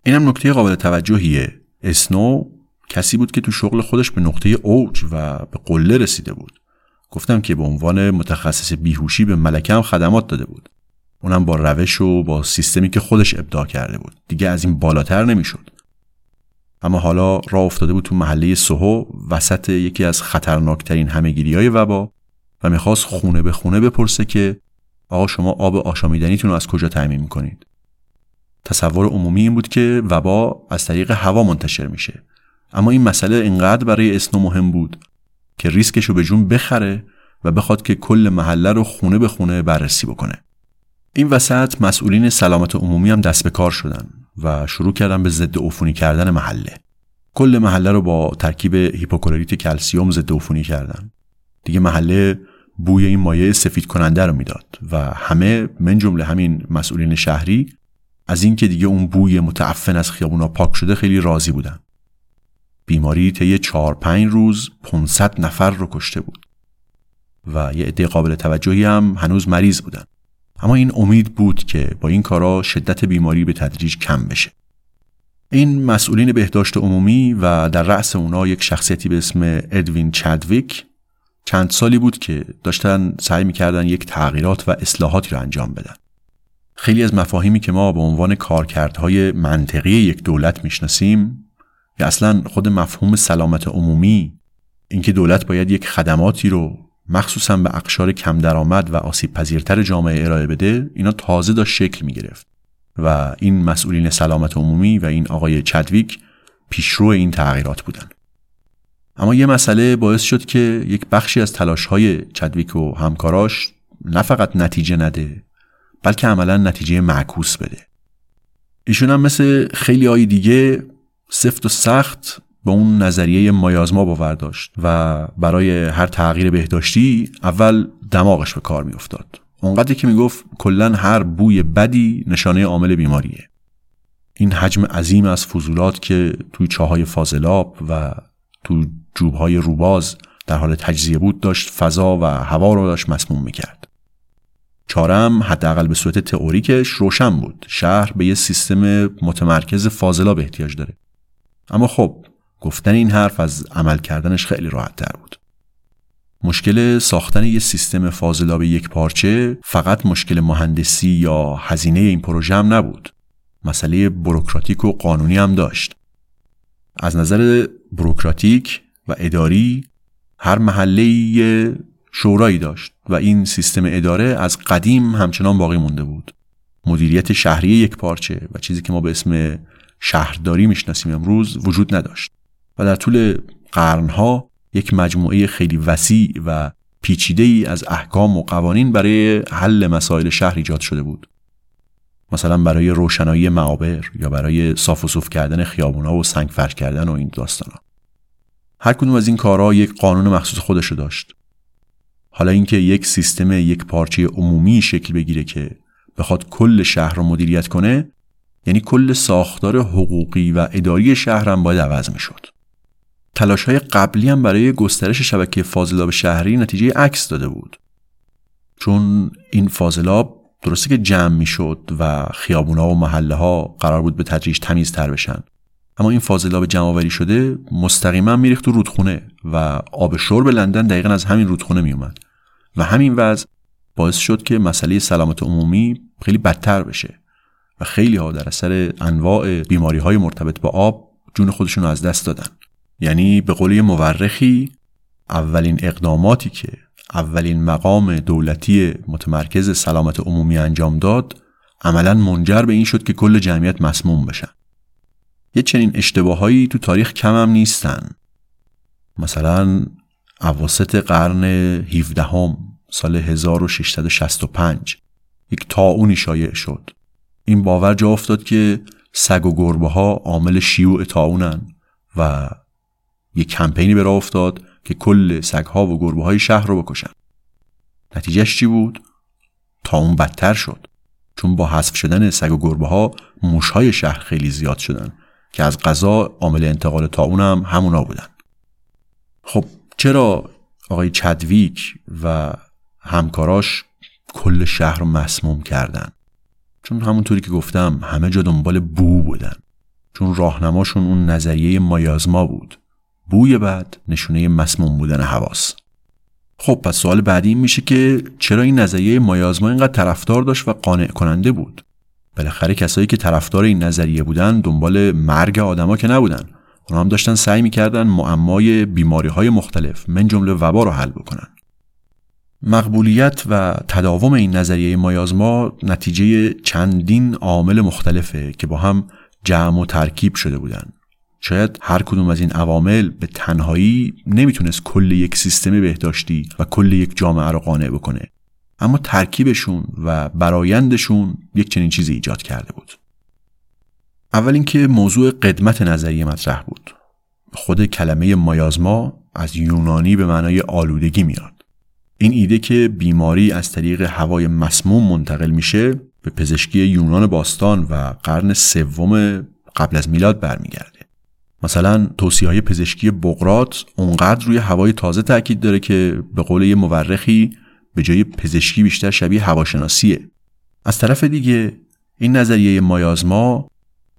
اینم نکته قابل توجهیه. اسنو کسی بود که تو شغل خودش به نقطه اوج و به قله رسیده بود. گفتم که به عنوان متخصص بیهوشی به ملکه هم خدمات داده بود. اونم با روش و با سیستمی که خودش ابداع کرده بود. دیگه از این بالاتر نمی‌شد. اما حالا راه افتاده بود تو محله سوهو وسط یکی از خطرناکترین همهگیری های وبا و می‌خواست خونه به خونه بپرسه که آقا شما آب آشامیدنیتون رو از کجا تأمین می‌کنید؟ تصور عمومی این بود که وبا از طریق هوا منتشر میشه. اما این مسئله اینقدر برای اسنو مهم بود که ریسکش رو به جون بخره و بخواد که کل محله رو خونه به خونه بررسی بکنه. این وسط مسئولین سلامت عمومی هم دست به کار شدن و شروع کردن به ضد عفونی کردن محله. کل محله رو با ترکیب هیپوکلوریت کلسیوم ضد عفونی کردن. دیگه محله بوی این مایع سفید کننده رو می‌داد و همه من جمله همین مسئولین شهری از اینکه دیگه اون بوی متعفن از خیابونا پاک شده خیلی راضی بودن بیماری طی 4 5 روز 500 نفر رو کشته بود و یه عده قابل توجهی هم هنوز مریض بودن. اما این امید بود که با این کارا شدت بیماری به تدریج کم بشه. این مسئولین بهداشت عمومی و در رأس اونا یک شخصیتی به اسم ادوین چدویک چند سالی بود که داشتن سعی می‌کردن یک تغییرات و اصلاحاتی رو انجام بدن. خیلی از مفاهیمی که ما به عنوان کارکردهای منطقی یک دولت می‌شناسیم یا اصلا خود مفهوم سلامت عمومی اینکه دولت باید یک خدماتی رو مخصوصا به اقشار کم درآمد و آسیب پذیرتر جامعه ارائه بده اینا تازه داشت شکل می گرفت و این مسئولین سلامت عمومی و این آقای چدویک پیشرو این تغییرات بودن. اما یه مسئله باعث شد که یک بخشی از تلاش های چدویک و همکاراش نه فقط نتیجه نده بلکه عملا نتیجه معکوس بده. ایشون هم مثل خیلی های دیگه سفت و سخت به اون نظریه مایازما باور داشت و برای هر تغییر بهداشتی اول دماغش به کار میافتاد. اونقدری که می‌گفت کلا هر بوی بدی نشانه عامل بیماریه. این حجم عظیم از فضولات که توی چاهای فاضلاب و تو جوبهای روباز در حال تجزیه بود داشت فضا و هوا رو داشت مسموم می‌کرد. چارم حداقل به صورت تئوریکش روشن بود. شهر به یه سیستم متمرکز فاضلاب احتیاج داره. اما خب گفتن این حرف از عمل کردنش خیلی راحت تر بود. مشکل ساختن یه سیستم فاضلاب یک پارچه فقط مشکل مهندسی یا هزینه این پروژه هم نبود. مسئله بروکراتیک و قانونی هم داشت. از نظر بروکراتیک و اداری هر محله شورایی داشت و این سیستم اداره از قدیم همچنان باقی مونده بود. مدیریت شهری یک پارچه و چیزی که ما به اسم شهرداری می‌شناسیم امروز وجود نداشت و در طول قرنها یک مجموعه خیلی وسیع و پیچیده ای از احکام و قوانین برای حل مسائل شهر ایجاد شده بود. مثلا برای روشنایی معابر یا برای صاف و صوف کردن خیابونا و سنگ فرش کردن و این داستانا. هر کدوم از این کارها یک قانون مخصوص خودشو داشت. حالا اینکه یک سیستم یک پارچه عمومی شکل بگیره که بخواد کل شهر رو مدیریت کنه یعنی کل ساختار حقوقی و اداری شهر هم باید عوض می‌شد. تلاش های قبلی هم برای گسترش شبکه فاضلاب شهری نتیجه عکس داده بود. چون این فاضلاب درسته که جمع می‌شد و خیابونا و محله ها قرار بود به تدریج تمیزتر بشن. اما این فاضلاب جمع آوری شده مستقیما میریخت تو رودخونه و آب شرب لندن دقیقا از همین رودخونه میومد و همین وضع باعث شد که مسئله سلامت عمومی خیلی بدتر بشه و خیلی ها در اثر انواع بیماری های مرتبط با آب جون خودشون از دست دادن. یعنی به قول مورخی اولین اقداماتی که اولین مقام دولتی متمرکز سلامت عمومی انجام داد عملا منجر به این شد که کل جمعیت مسموم بشن. یه چنین اشتباهایی تو تاریخ کم هم نیستن. مثلا اواسط قرن 17 هم سال 1665 یک تاونی شایع شد. این باور جا افتاد که سگ و گربه ها عامل شیوع تاونن و یک کمپینی به راه افتاد که کل سگ ها و گربه های شهر رو بکشن. نتیجهش چی بود؟ تا اون بدتر شد. چون با حذف شدن سگ و گربه ها موش های شهر خیلی زیاد شدن. که از غذا عامل انتقال تا هم همونا بودن. خب چرا آقای چدویک و همکاراش کل شهر رو مسموم کردن؟ چون همونطوری که گفتم همه جا دنبال بو بودن. چون راهنماشون اون نظریه مایازما بود. بوی بد نشونه مسموم بودن حواس. خب پس سوال بعدی این میشه که چرا این نظریه مایازما اینقدر طرفدار داشت و قانع کننده بود؟ بالاخره کسایی که طرفدار این نظریه بودن دنبال مرگ آدما که نبودن. اونا هم داشتن سعی می‌کردن معمای بیماری های مختلف من جمله وبا رو حل بکنن. مقبولیت و تداوم این نظریه مایازما نتیجه چندین عامل مختلفه که با هم جمع و ترکیب شده بودن. شاید هر کدوم از این عوامل به تنهایی نمی‌تونست کل یک سیستم بهداشتی و کل یک جامعه رو قانع بکنه. اما ترکیبشون و برایندشون یک چنین چیزی ایجاد کرده بود. اول اینکه موضوع قدمت نظریه مطرح بود. خود کلمه مایازما از یونانی به معنای آلودگی میاد. این ایده که بیماری از طریق هوای مسموم منتقل میشه به پزشکی یونان باستان و قرن سوم قبل از میلاد برمیگرده. مثلا توصیه های پزشکی بغرات اونقدر روی هوای تازه تاکید داره که به قول یه مورخی به جای پزشکی بیشتر شبیه هواشناسیه. از طرف دیگه این نظریه مایازما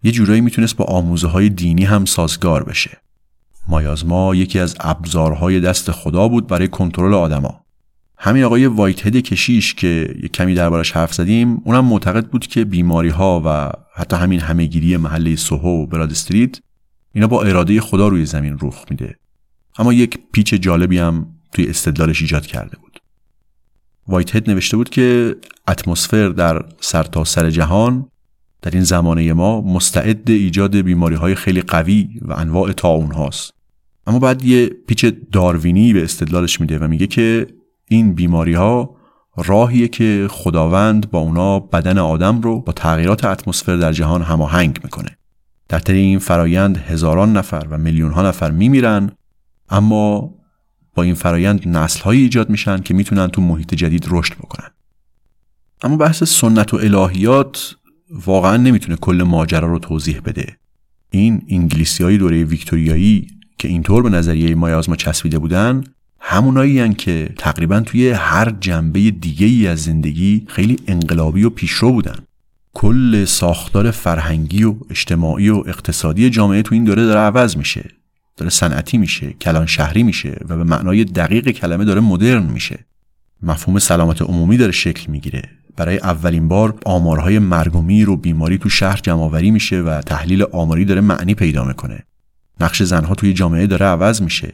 یه جورایی می‌تونست با آموزه های دینی هم سازگار بشه. مایازما یکی از ابزارهای دست خدا بود برای کنترل آدما. همین آقای وایت هد کشیش که یه کمی دربارش حرف زدیم اونم معتقد بود که بیماری ها و حتی همین همهگیری محله سوهو و براد استریت اینا با اراده خدا روی زمین رخ میده. اما یک پیچ جالبی هم توی استدلالش ایجاد کرده بود. وایت هد نوشته بود که اتمسفر در سرتاسر سر جهان در این زمانه ما مستعد ایجاد بیماری های خیلی قوی و انواع تاون هاست اما بعد یه پیچ داروینی به استدلالش میده و میگه که این بیماری ها راهیه که خداوند با اونا بدن آدم رو با تغییرات اتمسفر در جهان هماهنگ می‌کنه. در طی این فرایند هزاران نفر و میلیون ها نفر میمیرن اما با این فرایند نسل های ایجاد میشن که می‌تونن تو محیط جدید رشد بکنن. اما بحث سنت و الهیات واقعا نمی‌تونه کل ماجرا رو توضیح بده. این انگلیسی های دوره ویکتوریایی که اینطور به نظریه مایازما چسبیده بودن همونایی که تقریبا توی هر جنبه دیگه ای از زندگی خیلی انقلابی و پیشرو بودن. کل ساختار فرهنگی و اجتماعی و اقتصادی جامعه تو این دوره داره عوض میشه. داره صنعتی میشه کلان شهری میشه و به معنای دقیق کلمه داره مدرن میشه. مفهوم سلامت عمومی داره شکل می‌گیره. برای اولین بار آمارهای مرگ و میر و بیماری تو شهر جمعآوری میشه و تحلیل آماری داره معنی پیدا می‌کنه. نقش زنها توی جامعه داره عوض میشه.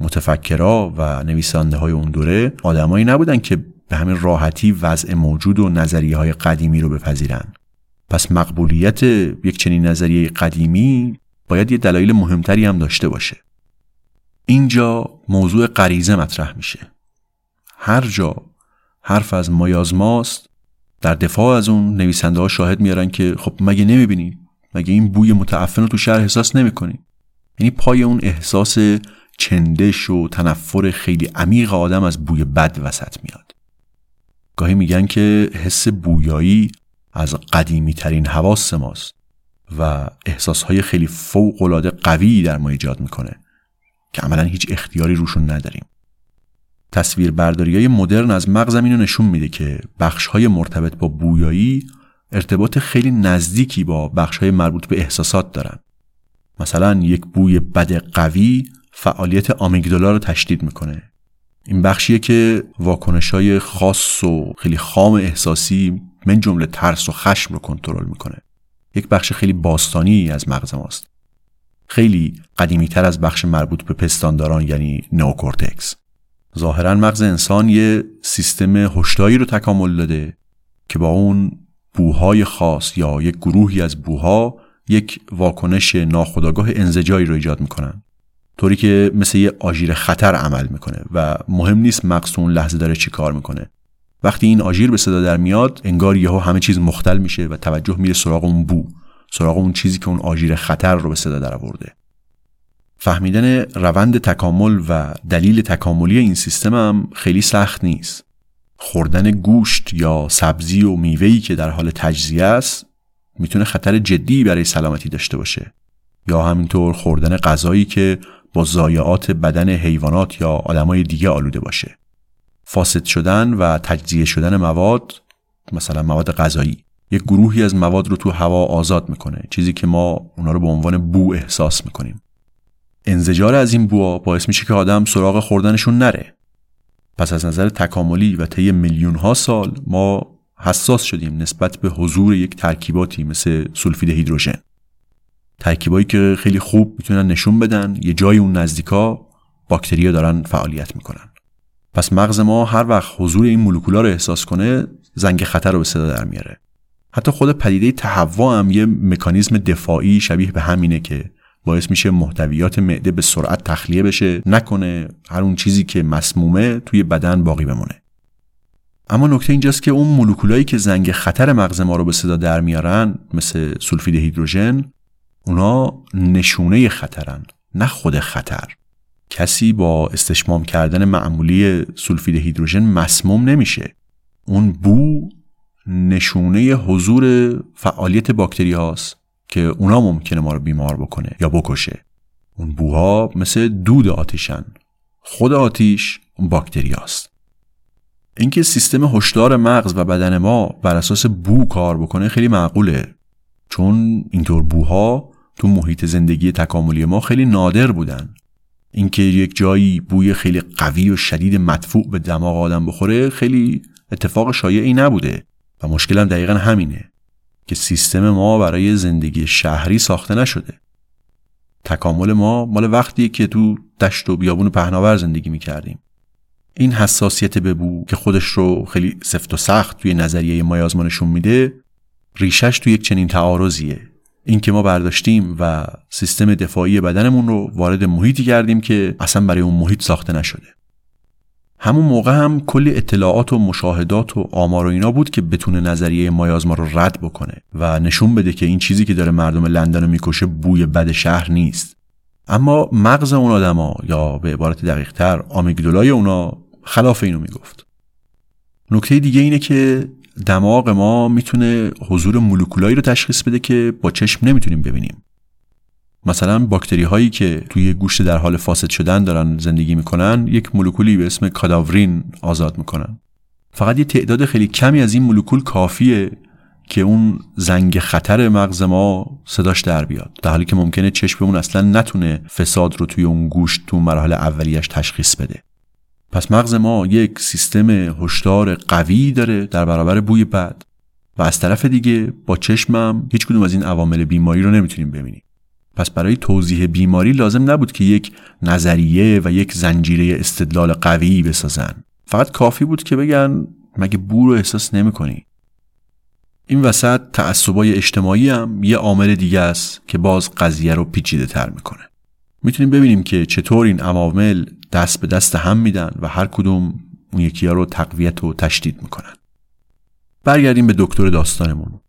متفکرا و نویسنده های اون دوره آدمایی نبودن که به همین راحتی وضع موجود و نظریه های قدیمی رو بپذیرن. پس مقبولیت یک چنین نظریه قدیمی باید یه دلایل مهمتری هم داشته باشه. اینجا موضوع غریزه مطرح میشه. هر جا حرف از مایازماست در دفاع از اون نویسنده ها شاهد میارن که خب مگه نمی‌بینی مگه این بوی متعفن رو تو شهر احساس نمی‌کنی یعنی پای اون احساس چندش و تنفر خیلی عمیق آدم از بوی بد وسط میاد. گاهی میگن که حس بویایی از قدیمی ترین حواس ماست. و احساسهای خیلی فوق العاده قوی در ما ایجاد می‌کنه که عملا هیچ اختیاری روشون نداریم. تصویر برداری های مدرن از مغز رو نشون میده که بخش های مرتبط با بویایی ارتباط خیلی نزدیکی با بخش های مربوط به احساسات دارن. مثلا یک بوی بد قوی فعالیت آمیگدالا رو تشدید می‌کنه. این بخشیه که واکنش های خاص و خیلی خام احساسی من جمله ترس و خشم رو کنترل می‌کنه. یک بخش خیلی باستانی از مغز ماست. خیلی قدیمی تر از بخش مربوط به پستانداران یعنی نئوکورتکس. ظاهرا مغز انسان یه سیستم هشداری رو تکامل داده که با اون بوهای خاص یا یک گروهی از بوها یک واکنش ناخودآگاه انزجایی رو ایجاد می‌کنن. طوری که مثل یه آژیر خطر عمل می‌کنه و مهم نیست مغز اون لحظه داره چی کار می‌کنه. وقتی این آژیر به صدا در میاد انگار یهو همه چیز مختل میشه و توجه میره سراغ اون بو سراغ اون چیزی که اون آژیر خطر رو به صدا در آورده فهمیدن روند تکامل و دلیل تکاملی این سیستم هم خیلی سخت نیست. خوردن گوشت یا سبزی و میوهی که در حال تجزیه است می‌تونه خطر جدی برای سلامتی داشته باشه. یا همینطور خوردن غذایی که با ضایعات بدن حیوانات یا آدمای دیگه آلوده باشه. فاسد شدن و تجزیه شدن مواد مثلا مواد غذایی. یک گروهی از مواد رو تو هوا آزاد می‌کنه چیزی که ما اونا رو به عنوان بو احساس می‌کنیم. انزجار از این بوها باعث میشه که آدم سراغ خوردنشون نره. پس از نظر تکاملی و طی میلیون ها سال ما حساس شدیم نسبت به حضور یک ترکیباتی مثل سولفید هیدروژن. ترکیبایی که خیلی خوب می‌تونن نشون بدن یه جای اون نزدیکا باکتریا دارن فعالیت می‌کنن. پس مغز ما هر وقت حضور این مولکولا رو احساس کنه زنگ خطر رو به صدا در میاره. حتی خود پدیده تهوع هم یه مکانیزم دفاعی شبیه به همینه که باعث میشه محتویات معده به سرعت تخلیه بشه نکنه هر اون چیزی که مسمومه توی بدن باقی بمونه. اما نکته اینجاست که اون مولکولایی که زنگ خطر مغز ما رو به صدا در میارن مثل سولفید هیدروژن اونا نشونه خطرن نه خود خطر. کسی با استشمام کردن معمولی سولفید هیدروژن مسموم نمیشه. اون بو نشونه حضور فعالیت باکتری هاست که اونا ممکنه ما رو بیمار بکنه یا بکشه. اون بوها مثل دود آتیشن. خود آتیش اون باکتری هاست اینکه سیستم هشدار مغز و بدن ما بر اساس بو کار بکنه خیلی معقوله. چون اینطور بوها تو محیط زندگی تکاملی ما خیلی نادر بودن. اینکه یک جایی بوی خیلی قوی و شدید مدفوع به دماغ آدم بخوره خیلی اتفاق شایعی نبوده و مشکلم دقیقا همینه که سیستم ما برای زندگی شهری ساخته نشده. تکامل ما مال وقتی که تو دشت و بیابون و پهناور زندگی می‌کردیم. این حساسیت به بو که خودش رو خیلی سفت و سخت توی نظریه مایازمانشون میده ریشش توی یک چنین تعارضیه. این که ما برداشتیم و سیستم دفاعی بدنمون رو وارد محیطی کردیم که اصلا برای اون محیط ساخته نشده. همون موقع هم کلی اطلاعات و مشاهدات و آمار و اینا بود که بتونه نظریه مایازما رو رد بکنه و نشون بده که این چیزی که داره مردم لندن رو می‌کشه بوی بد شهر نیست. اما مغز اون آدما یا به عبارت دقیق تر آمیگدولای اونا خلاف اینو می‌گفت. نکته دیگه اینه که دماغ ما می‌تونه حضور مولکولایی رو تشخیص بده که با چشم نمی‌تونیم ببینیم. مثلا باکتری هایی که توی گوشت در حال فاسد شدن دارن زندگی می‌کنن یک مولکولی به اسم کاداورین آزاد می‌کنن. فقط یه تعداد خیلی کمی از این مولکول کافیه که اون زنگ خطر مغز ما صداش در بیاد. در حالی که ممکنه چشممون اصلا نتونه فساد رو توی اون گوشت تو مراحل اولیش تشخیص بده. پس مغز ما یک سیستم هشدار قوی داره در برابر بوی بد. و از طرف دیگه با چشمم هیچ کدوم از این عوامل بیماری رو نمی‌تونیم ببینیم. پس برای توضیح بیماری لازم نبود که یک نظریه و یک زنجیره استدلال قوی بسازن. فقط کافی بود که بگن مگه بو رو احساس نمی‌کنی. این وسط تعصبای اجتماعی هم یه عامل دیگه است که باز قضیه رو پیچیده تر می‌کنه. می‌تونیم ببینیم که چطور این عوامل دست به دست هم میدن و هر کدوم اون یکی رو تقویت و تشدید می‌کنن. برگردیم به دکتر داستانمون.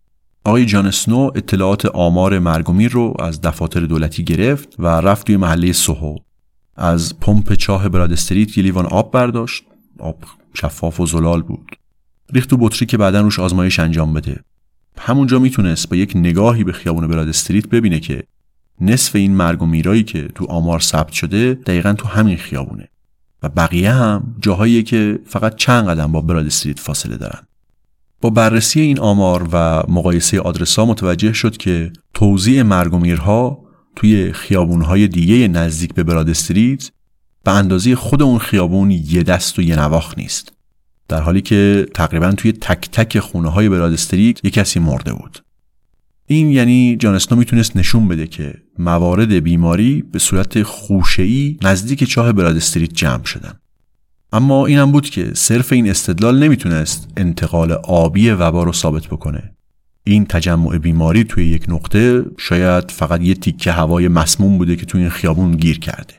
آقای جان سنو اطلاعات آمار مرگومیر رو از دفاتر دولتی گرفت و رفت توی محله سوهو. از پمپ چاه براد استریت یه لیوان آب برداشت. آب شفاف و زلال بود. ریخت تو بطری که بعدا روش آزمایش انجام بده. همونجا می‌تونست با یک نگاهی به خیابون براد استریت ببینه که نصف این مرگ و میرایی که تو آمار ثبت شده دقیقا تو همین خیابونه. و بقیه هم جاهایی که فقط چند قدم با براد استریت فاصله دارن. با بررسی این آمار و مقایسه آدرس ها متوجه شد که توزیع مرگ و میرها توی خیابونهای دیگه نزدیک به براد استریت به اندازه خود اون خیابون یه دست و یه نواخ نیست. در حالی که تقریبا توی تک تک خونه های براد استریت یه کسی مرده بود. این یعنی جانسنو می‌تونست نشون بده که موارد بیماری به صورت خوشه‌ای نزدیک چاه براد استریت جمع شدن. اما اینم بود که صرف این استدلال نمی‌تونست انتقال آبی وبا رو ثابت بکنه. این تجمع بیماری توی یک نقطه شاید فقط یه تیکه هوای مسموم بوده که توی این خیابون گیر کرده.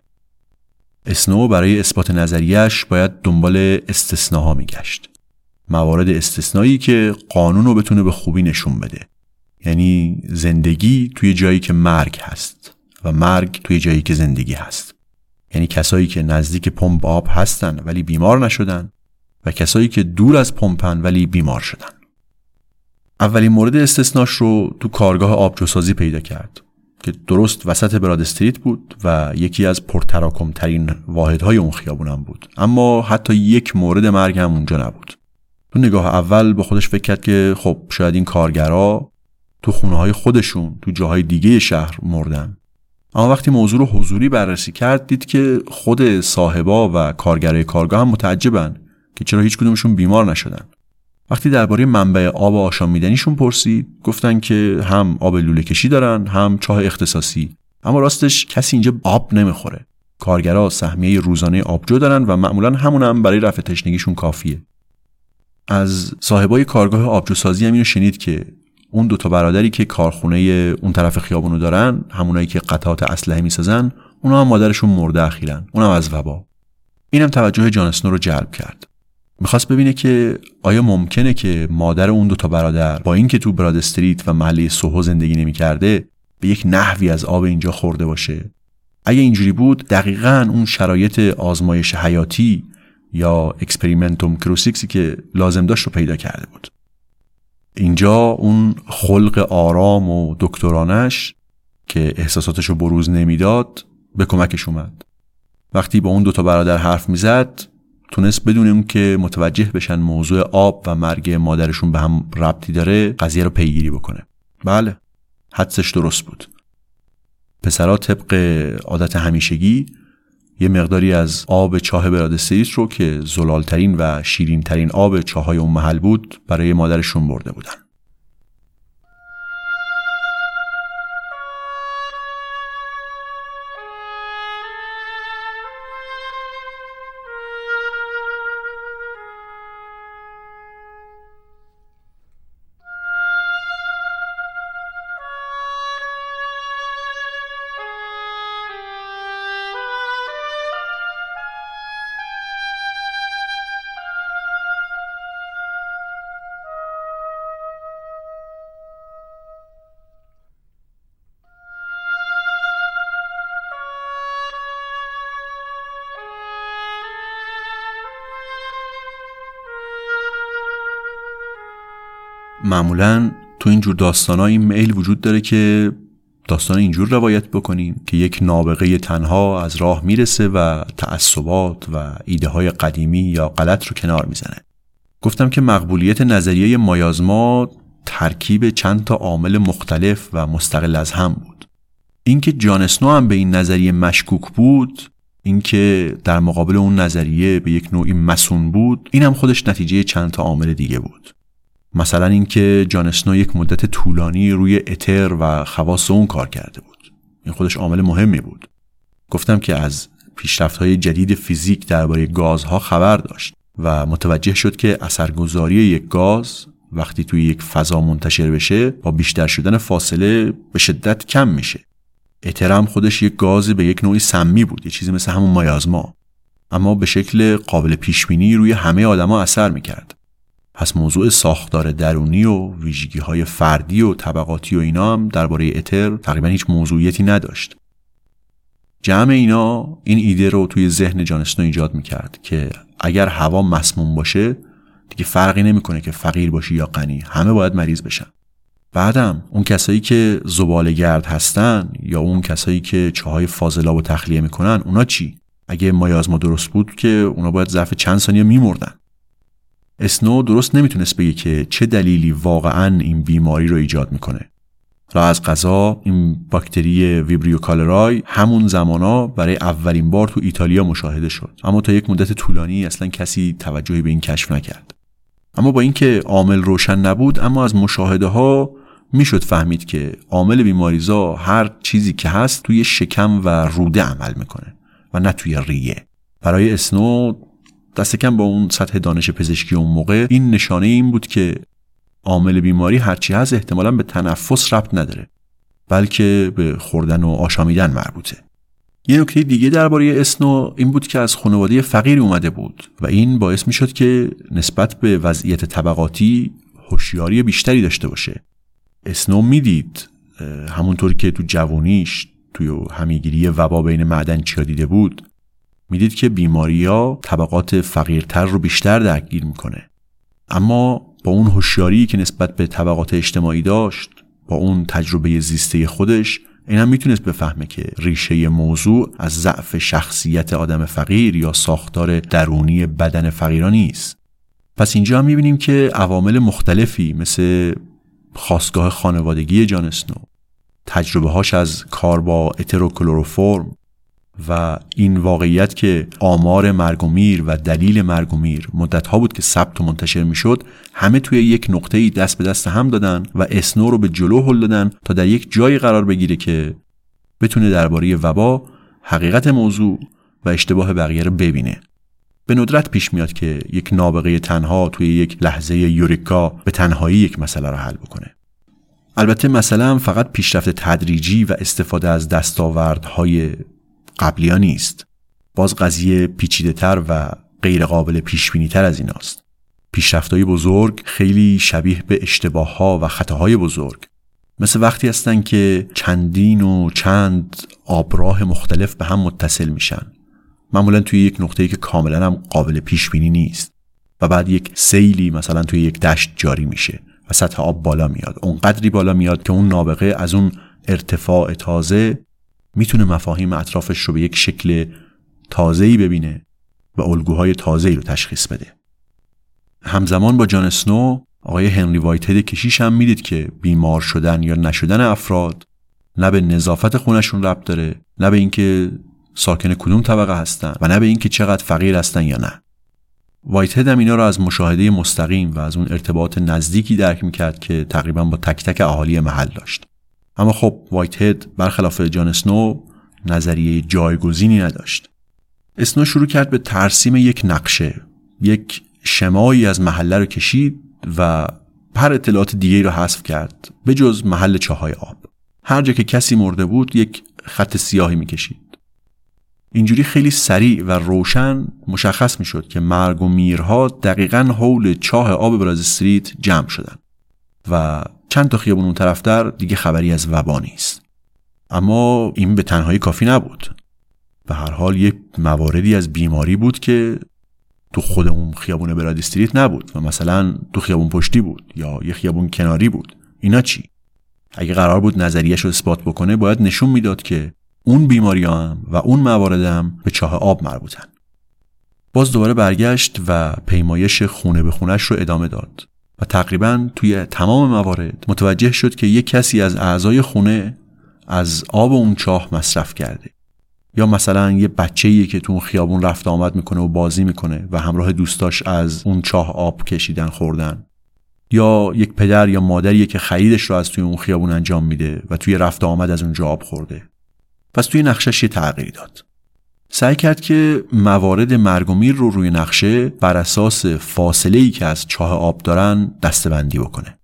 اسنو برای اثبات نظریش باید دنبال استثناها میگشت. موارد استثنایی که قانون رو بتونه به خوبی نشون بده. یعنی زندگی توی جایی که مرگ هست و مرگ توی جایی که زندگی هست. یعنی کسایی که نزدیک پمپ آب هستن ولی بیمار نشدن و کسایی که دور از پمپن ولی بیمار شدن. اولین مورد استثناش رو تو کارگاه آبجوسازی پیدا کرد که درست وسط براد استریت بود و یکی از پرتراکم ترین واحدهای اون خیابونم بود. اما حتی یک مورد مرگ هم اونجا نبود. تو نگاه اول با خودش فکر کرد که خب شاید این کارگرا تو خونه های خودشون تو جاهای دیگه شهر مردن. اما وقتی موضوع رو حضوری بررسی کرد دید که خود صاحبا و کارگرای کارگاه هم متعجبن که چرا هیچ کدومشون بیمار نشدن. وقتی درباره منبع آب آشامیدنیشون پرسید گفتن که هم آب لوله کشی دارن هم چاه اختصاصی. اما راستش کسی اینجا آب نمی‌خوره. کارگرا سهمیه روزانه آبجو دارن و معمولا همون هم برای رفع تشنگیشون کافیه. از صاحبای کارگاه آبجو سازی هم اینو شنید که اون دوتا برادری که کارخونه اون طرف خیابونو دارن همونایی که قطعات اسلحه می‌سازن اونا هم مادرشون مرده اخیرا اونم از وبا. اینم توجه جانسنو رو جلب کرد. می‌خواست ببینه که آیا ممکنه که مادر اون دوتا برادر با اینکه تو براد استریت و محله سوهو زندگی نمی‌کرده به یک نحوی از آب اینجا خورده باشه. اگه اینجوری بود دقیقا اون شرایط آزمایش حیاتی یا experimentum crucis ی که لازم داشت رو پیدا کرده بود. اینجا اون خلق آرام و دکترانه‌ش که احساساتش رو بروز نمی‌داد به کمکش اومد. وقتی با اون دوتا برادر حرف می‌زد تونست بدون اون که متوجه بشن موضوع آب و مرگ مادرشون به هم ربطی داره قضیه رو پیگیری بکنه. بله حدسش درست بود. پسرها طبق عادت همیشگی یه مقداری از آب چاه برادستریس رو که زلالترین و شیرینترین آب چاهای اون محل بود برای مادرشون برده بودن. معمولا تو اینجور داستان این میل وجود داره که داستان اینجور روایت بکنیم که یک نابغه تنها از راه می‌رسه و تعصبات و ایده های قدیمی یا غلط رو کنار می‌زنه. گفتم که مقبولیت نظریه مایازما ترکیب چند تا عامل مختلف و مستقل از هم بود. اینکه جانسنو هم به این نظریه مشکوک بود اینکه در مقابل اون نظریه به یک نوعی مسون بود این هم خودش نتیجه چند تا عامل دیگه بود. مثلا اینکه جان اسنو یک مدت طولانی روی اتر و خواص اون کار کرده بود. این خودش عامل مهمی بود. گفتم که از پیشرفت های جدید فیزیک درباره گازها خبر داشت و متوجه شد که اثرگذاری یک گاز وقتی توی یک فضا منتشر بشه با بیشتر شدن فاصله به شدت کم میشه. اتر هم خودش یک گاز به یک نوعی سمی بود یه چیزی مثل همون مایازما. اما به شکل قابل پیشبینی روی همه آدما اثر می‌کرد. پس موضوع ساختار درونی و ویژگی های فردی و طبقاتی و اینا هم درباره اتر تقریبا هیچ موضوعیتی نداشت. جمع اینا این ایده رو توی ذهن جانستون ایجاد می‌کرد که اگر هوا مسموم باشه دیگه فرقی نمی‌کنه که فقیر باشی یا غنی همه باید مریض بشن. بعدم اون کسایی که زباله گرد هستن یا اون کسایی که چاهای فاضلاب و تخلیه می‌کنن اونا چی؟ اگه مایازما درست بود که اونا باید ظرف چند ثانیه میمردن. اسنو درست نمی‌تونست بگه که چه دلیلی واقعا این بیماری رو ایجاد می‌کنه. و از قضا این باکتری ویبریو کالرای همون زمانا برای اولین بار تو ایتالیا مشاهده شد. اما تا یک مدت طولانی اصلا کسی توجهی به این کشف نکرد. اما با اینکه عامل روشن نبود اما از مشاهده ها می‌شد فهمید که عامل بیماریزا هر چیزی که هست توی شکم و روده عمل می‌کنه و نه توی ریه. برای اسنو دست کم با اون سطح دانش پزشکی اون موقع این نشانه این بود که عامل بیماری هرچی هست احتمالا به تنفس ربط نداره بلکه به خوردن و آشامیدن مربوطه. یه نکته دیگه درباره اسنو این بود که از خانواده فقیری اومده بود و این باعث می شد که نسبت به وضعیت طبقاتی هوشیاری بیشتری داشته باشه. اسنو می‌دید همونطور که تو جوونیش توی همیگیری وبا بین معدن چیا دیده بود می‌دید که بیماری ها طبقات فقیرتر رو بیشتر درگیر می‌کنه. اما با اون هوشیاری که نسبت به طبقات اجتماعی داشت با اون تجربه زیسته خودش این هم می‌تونست بفهمه که ریشه موضوع از ضعف شخصیت آدم فقیر یا ساختار درونی بدن فقیران نیست. پس اینجا هم می‌بینیم که عوامل مختلفی مثل خواستگاه خانوادگی جان اسنو تجربه هاش از کار با اتروکلوروفرم و این واقعیت که آمار مرگ و میر و دلیل مرگ و میر مدت ها بود که ثبت و منتشر می‌شد همه توی یک نقطه ای دست به دست هم دادن و اسنو رو به جلو هل دادن تا در یک جایی قرار بگیره که بتونه درباره وبا حقیقت موضوع و اشتباه بقیه رو ببینه. به ندرت پیش میاد که یک نابغه تنها توی یک لحظه یوریکا به تنهایی یک مسئله رو حل بکنه. البته مثلا فقط پیشرفت تدریجی و استفاده از دستاوردهای قبلی ها نیست. باز قضیه پیچیده تر و غیر قابل پیش بینی تر از ایناست. پیشرفتهای بزرگ خیلی شبیه به اشتباه ها و خطاهای بزرگ. مثل وقتی هستن که چندین و چند آبراه مختلف به هم متصل میشن. معمولا توی یک نقطه‌ای که کاملا هم قابل پیش بینی نیست. و بعد یک سیلی مثلا توی یک دشت جاری میشه و سطح آب بالا میاد. اونقدری بالا میاد که اون نابغه از اون ارتفاع تازه می‌تونه مفاهیم اطرافش رو به یک شکل تازه‌ای ببینه و الگوهای تازه‌ای رو تشخیص بده. همزمان با جان اسنو آقای هنری وایتد کشیش هم می‌دید که بیمار شدن یا نشدن افراد نه به نظافت خونشون ربط داره نه به اینکه ساکن کدوم طبقه هستن و نه به اینکه چقدر فقیر هستن یا نه. وایت هم اینا رو از مشاهده مستقیم و از اون ارتباط نزدیکی درک می‌کرد که تقریبا با تک تک اهالی محل داشت. اما خب وایت هد برخلاف جان اسنو نظریه جایگزینی نداشت. اسنو شروع کرد به ترسیم یک نقشه یک شمایی از محله رو کشید و هر اطلاعات دیگه رو حذف کرد به جز محل چاهای آب. هر جا که کسی مرده بود یک خط سیاهی می‌کشید. اینجوری خیلی سریع و روشن مشخص می‌شد که مرگ و میرها دقیقا حول چاه آب براز استریت جمع شدن و چند تا خیابون اون طرفتر دیگه خبری از وبا نیست. اما این به تنهایی کافی نبود. به هر حال یک مواردی از بیماری بود که تو خود اون خیابون براد استریت نبود و مثلا تو خیابون پشتی بود یا یه خیابون کناری بود. اینا چی؟ اگه قرار بود نظریش رو اثبات بکنه باید نشون می‌داد که اون بیماری هم و اون مواردم به چاه آب مربوطن. باز دوباره برگشت و پیمایش خونه به خونش رو ادامه داد. و تقریبا توی تمام موارد متوجه شد که یک کسی از اعضای خونه از آب اون چاه مصرف کرده. یا مثلا یه بچه‌ایه که تو اون خیابون رفت آمد می‌کنه و بازی می‌کنه و همراه دوستاش از اون چاه آب کشیدن خوردن. یا یک پدر یا مادریه که خریدش رو از توی اون خیابون انجام میده و توی رفت آمد از اونجا آب خورده. پس توی نقشش یه تغییری داد. سعی کرد که موارد مرگ و میر رو روی نقشه بر اساس فاصله ای که از چاه آب دارن دستبندی بکنه.